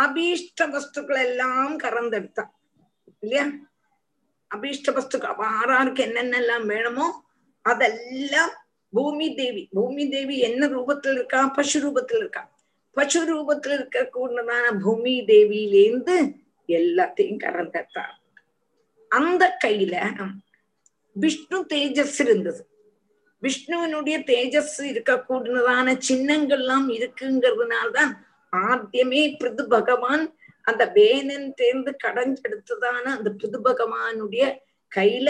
அபீஷ்ட வஸ்துக்கள் எல்லாம் கறந்தெடுத்தான் இல்லையா? அபீஷ்ட வஸ்துக்கள் ஆறாருக்கு என்னென்னலாம் வேணுமோ அதெல்லாம் பூமி தேவி. பூமி தேவி என்ன ரூபத்துல இருக்கா? பசு ரூபத்துல இருக்கா. பசு ரூபத்துல இருக்க கூடதான பூமி தேவியிலேருந்து எல்லாத்தையும் கறந்தெடுத்தான் அந்த கையில விஷ்ணு தேஜஸ் இருந்தது. விஷ்ணுவினுடைய தேஜஸ் இருக்கக்கூடியதான சின்னங்கள்லாம் இருக்குங்கிறதுனால்தான் ஆத்தியமே பிருது பகவான் அந்த வேனன் தேர்ந்து கடைஞ்செடுத்ததான அந்த பிருது பகவானுடைய கையில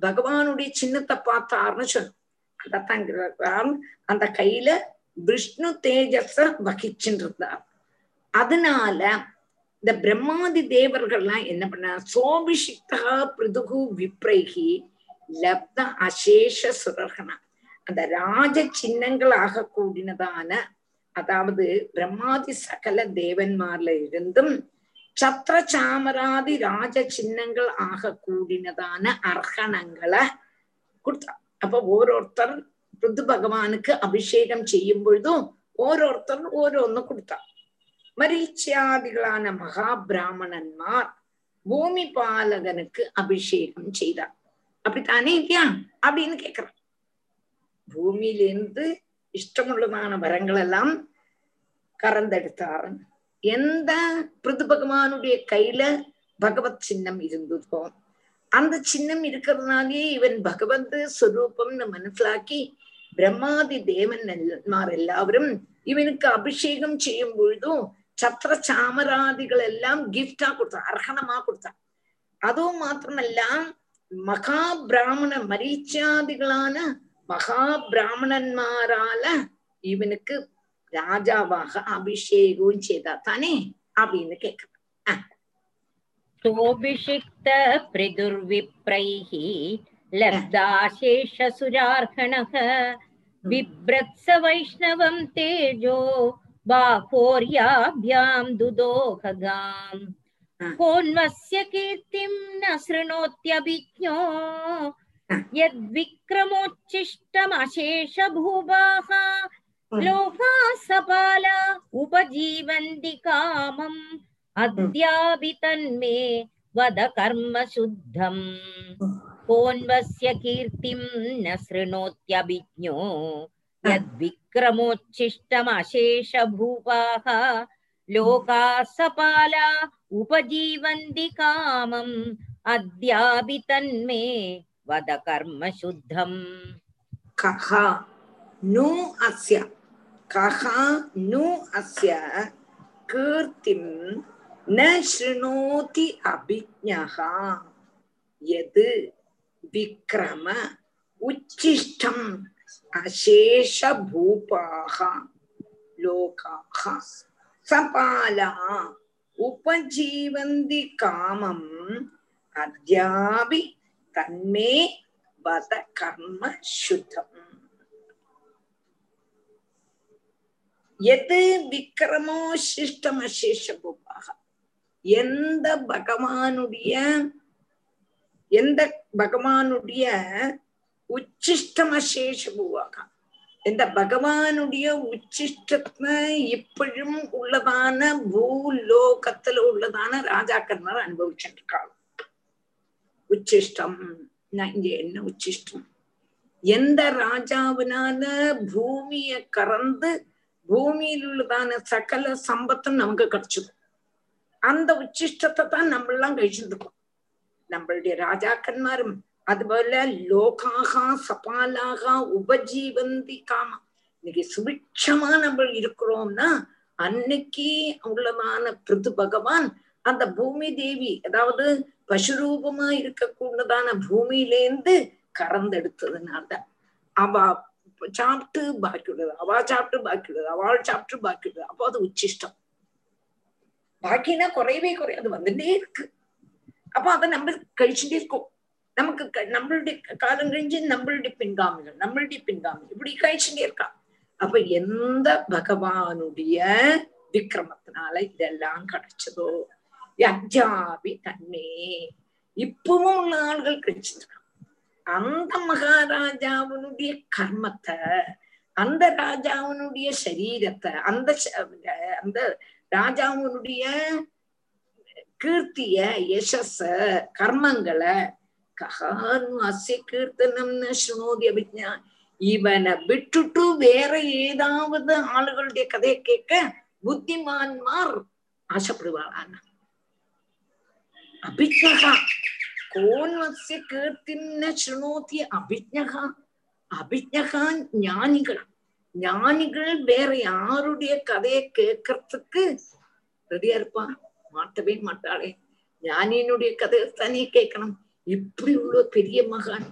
பகவானுடைய சின்னத்தை பார்த்தார்னு சொன்னோம். அதத்தான் அந்த கையில விஷ்ணு தேஜஸ வகிச்சுட்டு இருந்தார். அதனால இந்த பிரம்மாதி தேவர்கள்லாம் என்ன பண்ண சோபிஷிக்தா பிருதுகு விப்ரைகி லப்த அசேஷ சுரகனா அந்த ராஜ சின்னங்களாக கூடினதான அதாவது பிரம்மாதி சகல தேவன்மார்ல இருந்தும் சத்திர சாமராதி ராஜ சின்னங்கள் ஆக கூடினதான அர்ஹணங்களை கொடுத்தா. அப்ப ஓரோருத்தர் ருது பகவானுக்கு அபிஷேகம் செய்யும் பொழுதும் ஓரோருத்தர் ஓரோன்னு கொடுத்தா. மரீச்சியாதிகளான மகா பிராமணன்மார் பூமி பாலகனுக்கு அபிஷேகம் செய்தார். அப்படித்தானே இல்லையா? அப்படின்னு கேக்குறான் பூமியிலிருந்து இஷ்டமுள்ளதான வரங்கள் எல்லாம் கறந்தெடுத்தார். எந்த பிருது பகவானுடைய கையில பகவத் சின்னம் இருந்ததோ அந்த சின்னம் இருக்கிறதுனாலே இவன் பகவத் ஸ்வரூபம்னு மனசிலாக்கி பிரம்மாதி தேவன் எல்லாரும் இவனுக்கு அபிஷேகம் செய்யும் பொழுதும் சத்திர சாமராதிகள் எல்லாம் கிஃப்டா கொடுத்தான் அர்ஹணமா கொடுத்தான் அதுவும் மாத்திரமல்ல மகா பிராமண மரீச்சியாதிகளான மகா பிராமணன்மாரால இவனுக்கு ராஜாவாக அபிஷேகம் செய்தா தானே அப்படின்னு கேட்கிறான் सोऽभिषिक्त पृदुर्विप्रैः लब्धाशेषसुरार्हणः बिभ्रत्स वैष्णवं तेजो बाहोर्याभ्यां दुदोहगाम्। कोन्वस्य कीर्तिं न शृणोत्यभिज्ञो। यद्विक्रमोच्छिष्टमशेषभूभाः लोका सपाला उपजीवन्ति कामम्। अद्यापि तन्मे वद कर्म शुद्धम् कोन्वस्य कीर्तिं न शृणोत्यभिज्ञो। यद्विक्रमोच्छिष्टमशेषभूपाः लोकाः सपाला उपजीवन्ति कामम् अद्यापि तन्मे वद कर्म शुद्धम् कः नु अस्य कः नु अस्य कीर्तिं न शृणोति अभिज्ञः यद् विक्रम उच्छिष्टम् அசேஷூபாக லோகாக சபாலா உபஜீவந்தி காமம் அத்தியாபி தன்மே வத கர்ம சுத்தம் எது விக்கிரமோ சிஷ்டம் அசேஷூபாக எந்த பகவானுடைய எந்த பகவானுடைய உச்சிஷ்டமசேஷபூவாக. இந்த பகவானுடைய உச்சிஷ்டத்தை இப்பழும் உள்ளதான பூலோகத்துல உள்ளதான ராஜாக்கன்மார் அனுபவிச்சிருக்காள் உச்சிஷ்டம் நான் இங்க என்ன உச்சிஷ்டம்? எந்த ராஜாவினால பூமிய கறந்து பூமியில் உள்ளதான சகல சம்பத்தும் நமக்கு கிடைச்சது. அந்த உச்சிஷ்டத்தை தான் நம்ம எல்லாம் கழிச்சுட்டு இருக்கோம் நம்மளுடைய ராஜாக்கன்மாரும் அதுபோல லோகாகா சபாலாகா உபஜீவந்தி காமா. இன்னைக்கு சுபிட்சமா நம்ம இருக்கிறோம்னா அன்னைக்கு உள்ளதான பிருது பகவான் அந்த பூமி தேவி அதாவது பசுரூபமா இருக்கக்கூடதான பூமியிலேந்து கறந்தெடுத்ததுனால. அவ சாப்பிட்டு பாக்கி அவ சாப்பிட்டு பாக்கி அவள் சாப்பிட்டு பாக்கி அப்போ அது உச்சிஷ்டம். பாக்கினா குறையவே குறையாது வந்துட்டே இருக்கு. அப்போ அதை நம்ம கழிச்சுட்டே இருக்கோம். நமக்கு நம்மளுடைய காலம் கழிஞ்சு நம்மளுடைய பின்காமிகள் நம்மளுடைய பின்காமிகள் இப்படி கழிச்சுட்டே இருக்கா. அப்ப எந்த பகவானுடைய விக்ரமத்தினால இதெல்லாம் கிடைச்சதோ? அஜாபி தன்னே இப்பவும் உள்ள ஆள்கள் கிடைச்சிருக்கான் அந்த மகாராஜாவினுடைய கர்மத்தை அந்த ராஜாவினுடைய சரீரத்தை அந்த அந்த ராஜாவினுடைய கீர்த்திய யசஸ கர்மங்களை ககான் அசிய கீர்த்தனம்னு சுனோதி அபிஜா இவனை விட்டுட்டு வேற ஏதாவது ஆளுகளுடைய கதையை கேட்க புத்திமான்மார் ஆசைப்படுவாளான அபிஜகா கோன்வசிய கீர்த்தின சுனோதி அபிஜகா அபிஜகா ஞானிகள். ஞானிகள் வேற யாருடைய கதையை கேட்கறதுக்கு ரெடியா இருப்பான். மாட்டவே மாட்டாளே. ஞானியினுடைய கதையை தனியே கேட்கணும். இப்படி உள்ள பெரிய மகான்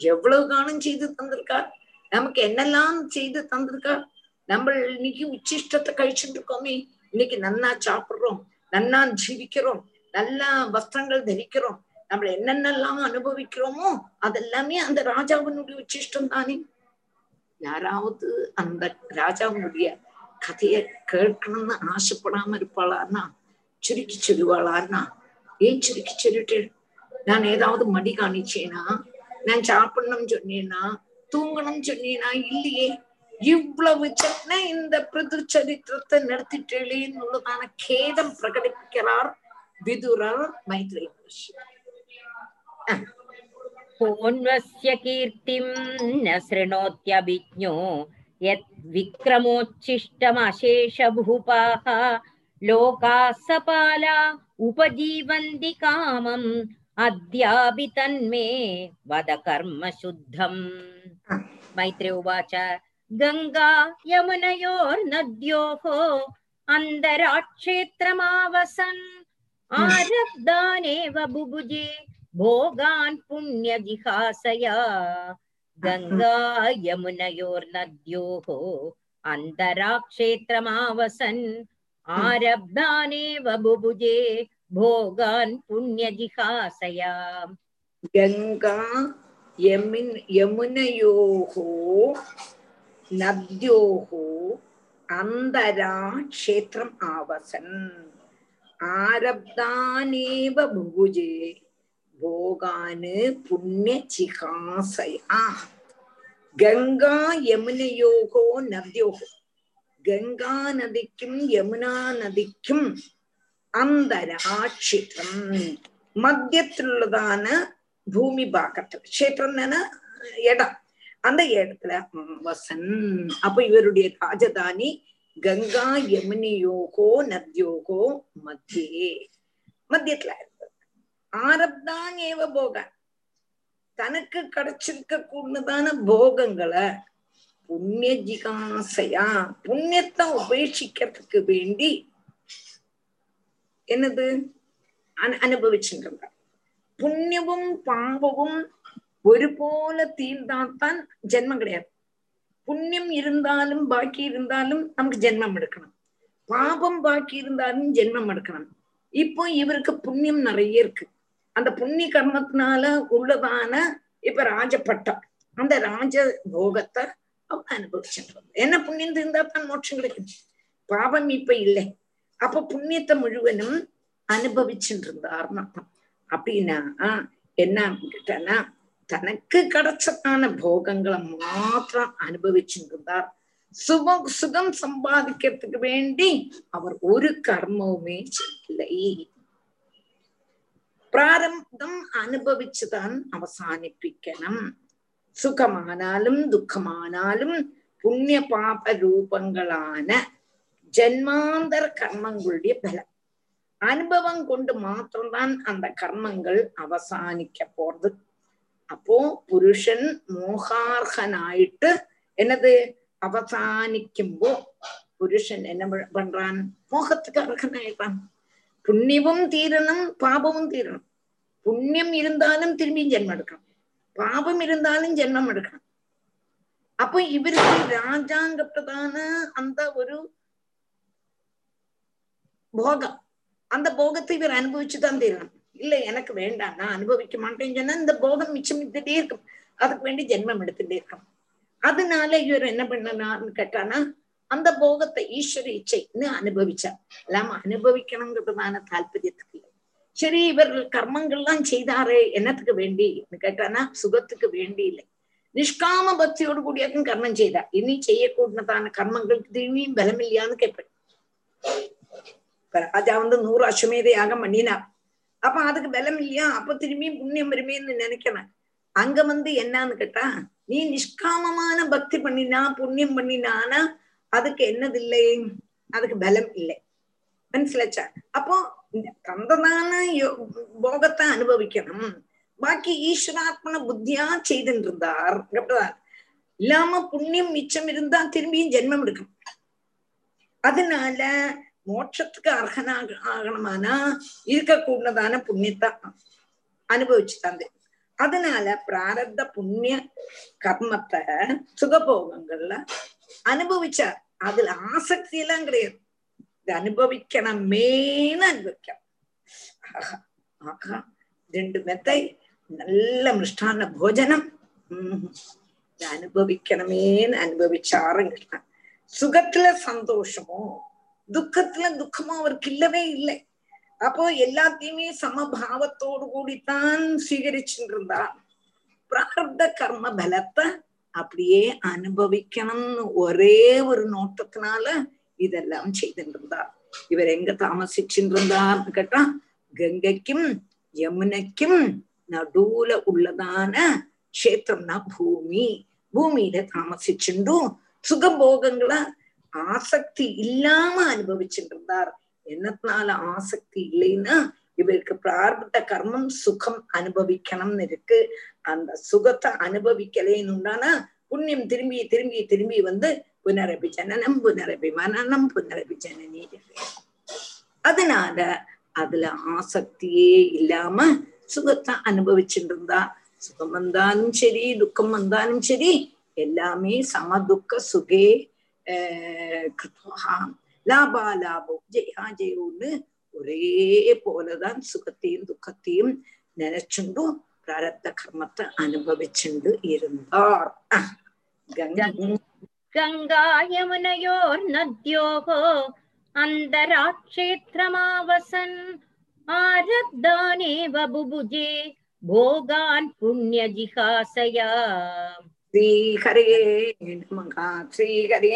எவ்வளவு காலம் செய்து தந்திருக்கார்? நமக்கு என்னெல்லாம் செய்து தந்திருக்கார்? நம்ம இன்னைக்கு உச்சிஷ்டத்தை கழிச்சுட்டு இருக்கோமே. இன்னைக்கு நன்னா சாப்பிடுறோம் நன்னா ஜீவிக்கிறோம் நல்லா வஸ்திரங்கள் தரிக்கிறோம். நம்ம என்னென்னலாம் அனுபவிக்கிறோமோ அதெல்லாமே அந்த ராஜாவினுடைய உச்சிஷ்டம் தானே. யாராவது அந்த ராஜாவினுடைய கதையை கேட்கணும்னு ஆசைப்படாம இருப்பாளான்னா சுருக்கி சொல்லுவாளான்னா ஏன் சுருக்கி சொல்லிட்டு நான் ஏதாவது மடி காணிச்சேனா? நான் சாப்பிடணும்னு சொன்னேனா? தூங்கணும்னு சொன்னேனா? இல்லையே. இவ்வளவு சொன்ன இந்த பிருது சரித்திரத்தை நிறுத்திட்டேளே என்னுள்ளதான கேதம் பிரகடிப்பிக்கிறார் விதுரர் மைத்ரி போன்வசிய கீர்த்திம் ந சிருணோத்யபிஜோ யத் விக்ரமோச்சிஷ்டம் அசேஷபூபாக லோகா சபாலா உபஜீவந்தி காமம் तन्मे वद कर्म शुद्धम्। मैत्रे उवाच गङ्गा यमुनयोर्नद्योः अन्तराक्षेत्रमावसन्। आरब्धानेव बुभुजे भोगान् पुण्यजिहासया। गङ्गा यमुनयोर्नद्योः अन्तराक्षेत्रमावसन्। आरब्धानेव बुभुजे भोगान् पुण्यजिहासया गङ्गा यमिन् यमुनयोः नद्योः अन्तरा क्षेत्रम् आवसन् आरब्धानेव भुभुजे भोगान् पुण्यचिहासया கங்கா யமுனையோகோ நதியோகோ கங்கா நதிக்கும் யமுனா நதிக்கும் അന്തരാക്ഷേത്രം മധ്യത്തിലുള്ളതാണ് ഭൂമി ഭാഗത്ത് ക്ഷേത്രം ഇടം அந்த இடத்துல வசன் அப்ப இவருடைய ராஜதானி கங்கா யமுனியோகோ நத்யோகோ மத்தியே மத்தியத்துல இருந்தது ஆரப்தான் ஏவ போக தனக்கு கிடைச்சிருக்க கூடதான போகங்களை புண்ணிய ஜிகாசையா புண்ணியத்தை உபேட்சிக்கிறதுக்கு வேண்டி என்னது? அனுபவிச்சுட்டு புண்ணியமும் ஒரு ஒருபோல தீர்ந்தாத்தான் ஜென்மம் கிடையாது. புண்ணியம் இருந்தாலும் பாக்கி இருந்தாலும் நமக்கு ஜென்மம் எடுக்கணும். பாபம் பாக்கி இருந்தாலும் ஜென்மம் எடுக்கணும். இப்போ இவருக்கு புண்ணியம் நிறைய இருக்கு. அந்த புண்ணிய கர்மத்தினால உள்ளதான இப்ப ராஜப்பட்டம் அந்த ராஜ போகத்தை அவன் அனுபவிச்சுட்டு என்ன புண்ணியம் இருந்தா தான் மோட்சம் கிடைக்கும். பாபம் இப்ப இல்லை. அப்ப புண்ணியத்தை முழுவனும் அனுபவிச்சுட்டு இருந்தார்னு அர்த்தம். அப்படின்னா என்ன கேட்டனா தனக்கு கிடைச்சதான போகங்களை மாத்திரம் அனுபவிச்சுட்டு இருந்தார் சுகம் சுகம் சம்பாதிக்கிறதுக்கு வேண்டி அவர் ஒரு கர்மவுமே செய்யலை. பிராரம்பம் அனுபவிச்சுதான் அவசானிப்பிக்கணும். சுகமானாலும் துக்கமானாலும் புண்ணிய பாப ரூபங்களான ஜென்மாந்தர கர்மங்களுடைய பலம் அனுபவம் கொண்டு மாத்திரம்தான் அந்த கர்மங்கள் அவசானிக்க போறது. அப்போ புருஷன் மோகார்கனாயிட்டு என்னது? அவசானிக்கும்போ. புருஷன் என்ன பண்றான்? மோகத்துக்கு அர்ஹனாயிட்டான் புண்ணியமும் தீரணும் பாபமும் தீரணும். புண்ணியம் இருந்தாலும் திரும்பியும் ஜென்மம் எடுக்கணும். பாபம் இருந்தாலும் ஜென்மம் எடுக்கணும். அப்போ இவருக்கு ராஜாங்க பிரதான அந்த ஒரு போகம். அந்த போகத்தை இவர் அனுபவிச்சுதான் தீரணும். இல்ல எனக்கு வேண்டாம் நான் அனுபவிக்க மாட்டேன்னு சொன்னா இந்த போகம் மிச்சம் இருந்துட்டே இருக்கும். அதுக்கு வேண்டி ஜென்மம் எடுத்துட்டே இருக்கும். அதனால இவர் என்ன பண்ணலாம்னு கேட்டானா அந்த போகத்தை ஈஸ்வர இச்சைன்னு அனுபவிச்சார். எல்லாம் அனுபவிக்கணுங்கிறதுமான தாற்பயத்துக்கு. சரி இவர் கர்மங்கள்லாம் செய்தாரே என்னத்துக்கு வேண்டி? கேட்டானா சுகத்துக்கு வேண்டி இல்லை. நிஷ்காம பக்தியோடு கூடியக்கும் கர்மம் செய்தார். இனி செய்யக்கூடதான கர்மங்களுக்கு திரும்பியும் பலமில்லையான்னு கேட்பேன். ராஜா வந்து நூறு அஸ்வமேத யாகம் பண்ணினார் அப்ப அதுக்கு பலம் இல்லையா? அப்ப திரும்பியும் புண்ணியம் வருமேன்னு நினைக்கிறேன் அங்க வந்து என்னன்னு கேட்டா நீ நிஷ்காமமான பக்தி பண்ணினா புண்ணியம் பண்ணினானா அதுக்கு என்னது இல்லை அதுக்கு பலம் இல்லை. மனசிலச்சா? அப்போ இந்த கந்ததான போகத்தை அனுபவிக்கணும். பாக்கி ஈஸ்வராத்மன புத்தியா செய்துட்டு இருந்தார் இல்லாம புண்ணியம் மிச்சம் இருந்தா திரும்பியும் ஜென்மம் எடுக்கும். அதனால மோட்சத்துக்கு அர்ஹனாக ஆகணுமானா இருக்கக்கூடதான புண்ணியத்தை அனுபவிச்சு தந்தேன் அதனால பிராரத்த புண்ணிய கர்மத்தை சுகபோகங்கள்ல அனுபவிச்சார் அதுல ஆசக்தி எல்லாம் கிடையாது இது அனுபவிக்கணுமேனு அனுபவிக்கலாம் ஆஹா ஆஹா ரெண்டு மெத்தை நல்ல மிருஷ்டான போஜனம் அனுபவிக்கணுமேன்னு அனுபவிச்சாருங்க சுகத்துல சந்தோஷமோ துக்கத்துல துக்கமா அவருக்கு இல்லவே இல்லை. அப்போ எல்லாத்தையுமே சமபாவத்தோடு கூடித்தான் சுவீகரிச்சுட்டு இருந்தா பிரார்த்த கர்ம பலத்தை அப்படியே அனுபவிக்கணும்னு ஒரே ஒரு நோட்டத்தினால இதெல்லாம் செய்துட்டு இருந்தார் இவர் எங்க தாமசிச்சுட்டு இருந்தார்னு கேட்டா கங்கைக்கும் யமுனைக்கும் நடுவுல உள்ளதான கஷேத்திரம்னா பூமி. பூமியில தாமசிச்சுண்டும் சுகபோகங்களை ஆசக்தி இல்லாம அனுபவிச்சுட்டு இருந்தார் என்னத்தினால ஆசக்தி இல்லைன்னா இவருக்கு பிரார்த்த கர்மம் சுகம் அனுபவிக்கணும்னு இருக்கு. அந்த சுகத்தை அனுபவிக்கலேன்னு உண்டானா புண்ணியம் திரும்பி திரும்பி திரும்பி வந்து புனரபி ஜனனம் புனரபி மனநம் புனரபி ஜனனி. அதனால அதுல ஆசக்தியே இல்லாம சுகத்தை அனுபவிச்சுட்டு இருந்தா சுகம் வந்தாலும் சரி துக்கம் வந்தாலும் சரி எல்லாமே சமதுக்க சுகே லாபா லாபோ ஜெயா ஜெயோன்னு ஒரே போலதான் சுகத்தையும் துக்கத்தையும் நினைச்சுண்டும் பிராரப்த கர்மத்தை அனுபவிச்சுண்டு இருந்தார் ഗംഗായമുനയോർ നദ്യോഹോ അന്തരാക്ഷേത്രമാവസൻ ആരബ്ധാനേവ ബുഭുജേ ഭോഗാൻ പുണ്യജിഹാസയാ. ശ്രീഹരേ നമ ശ്രീഹരേ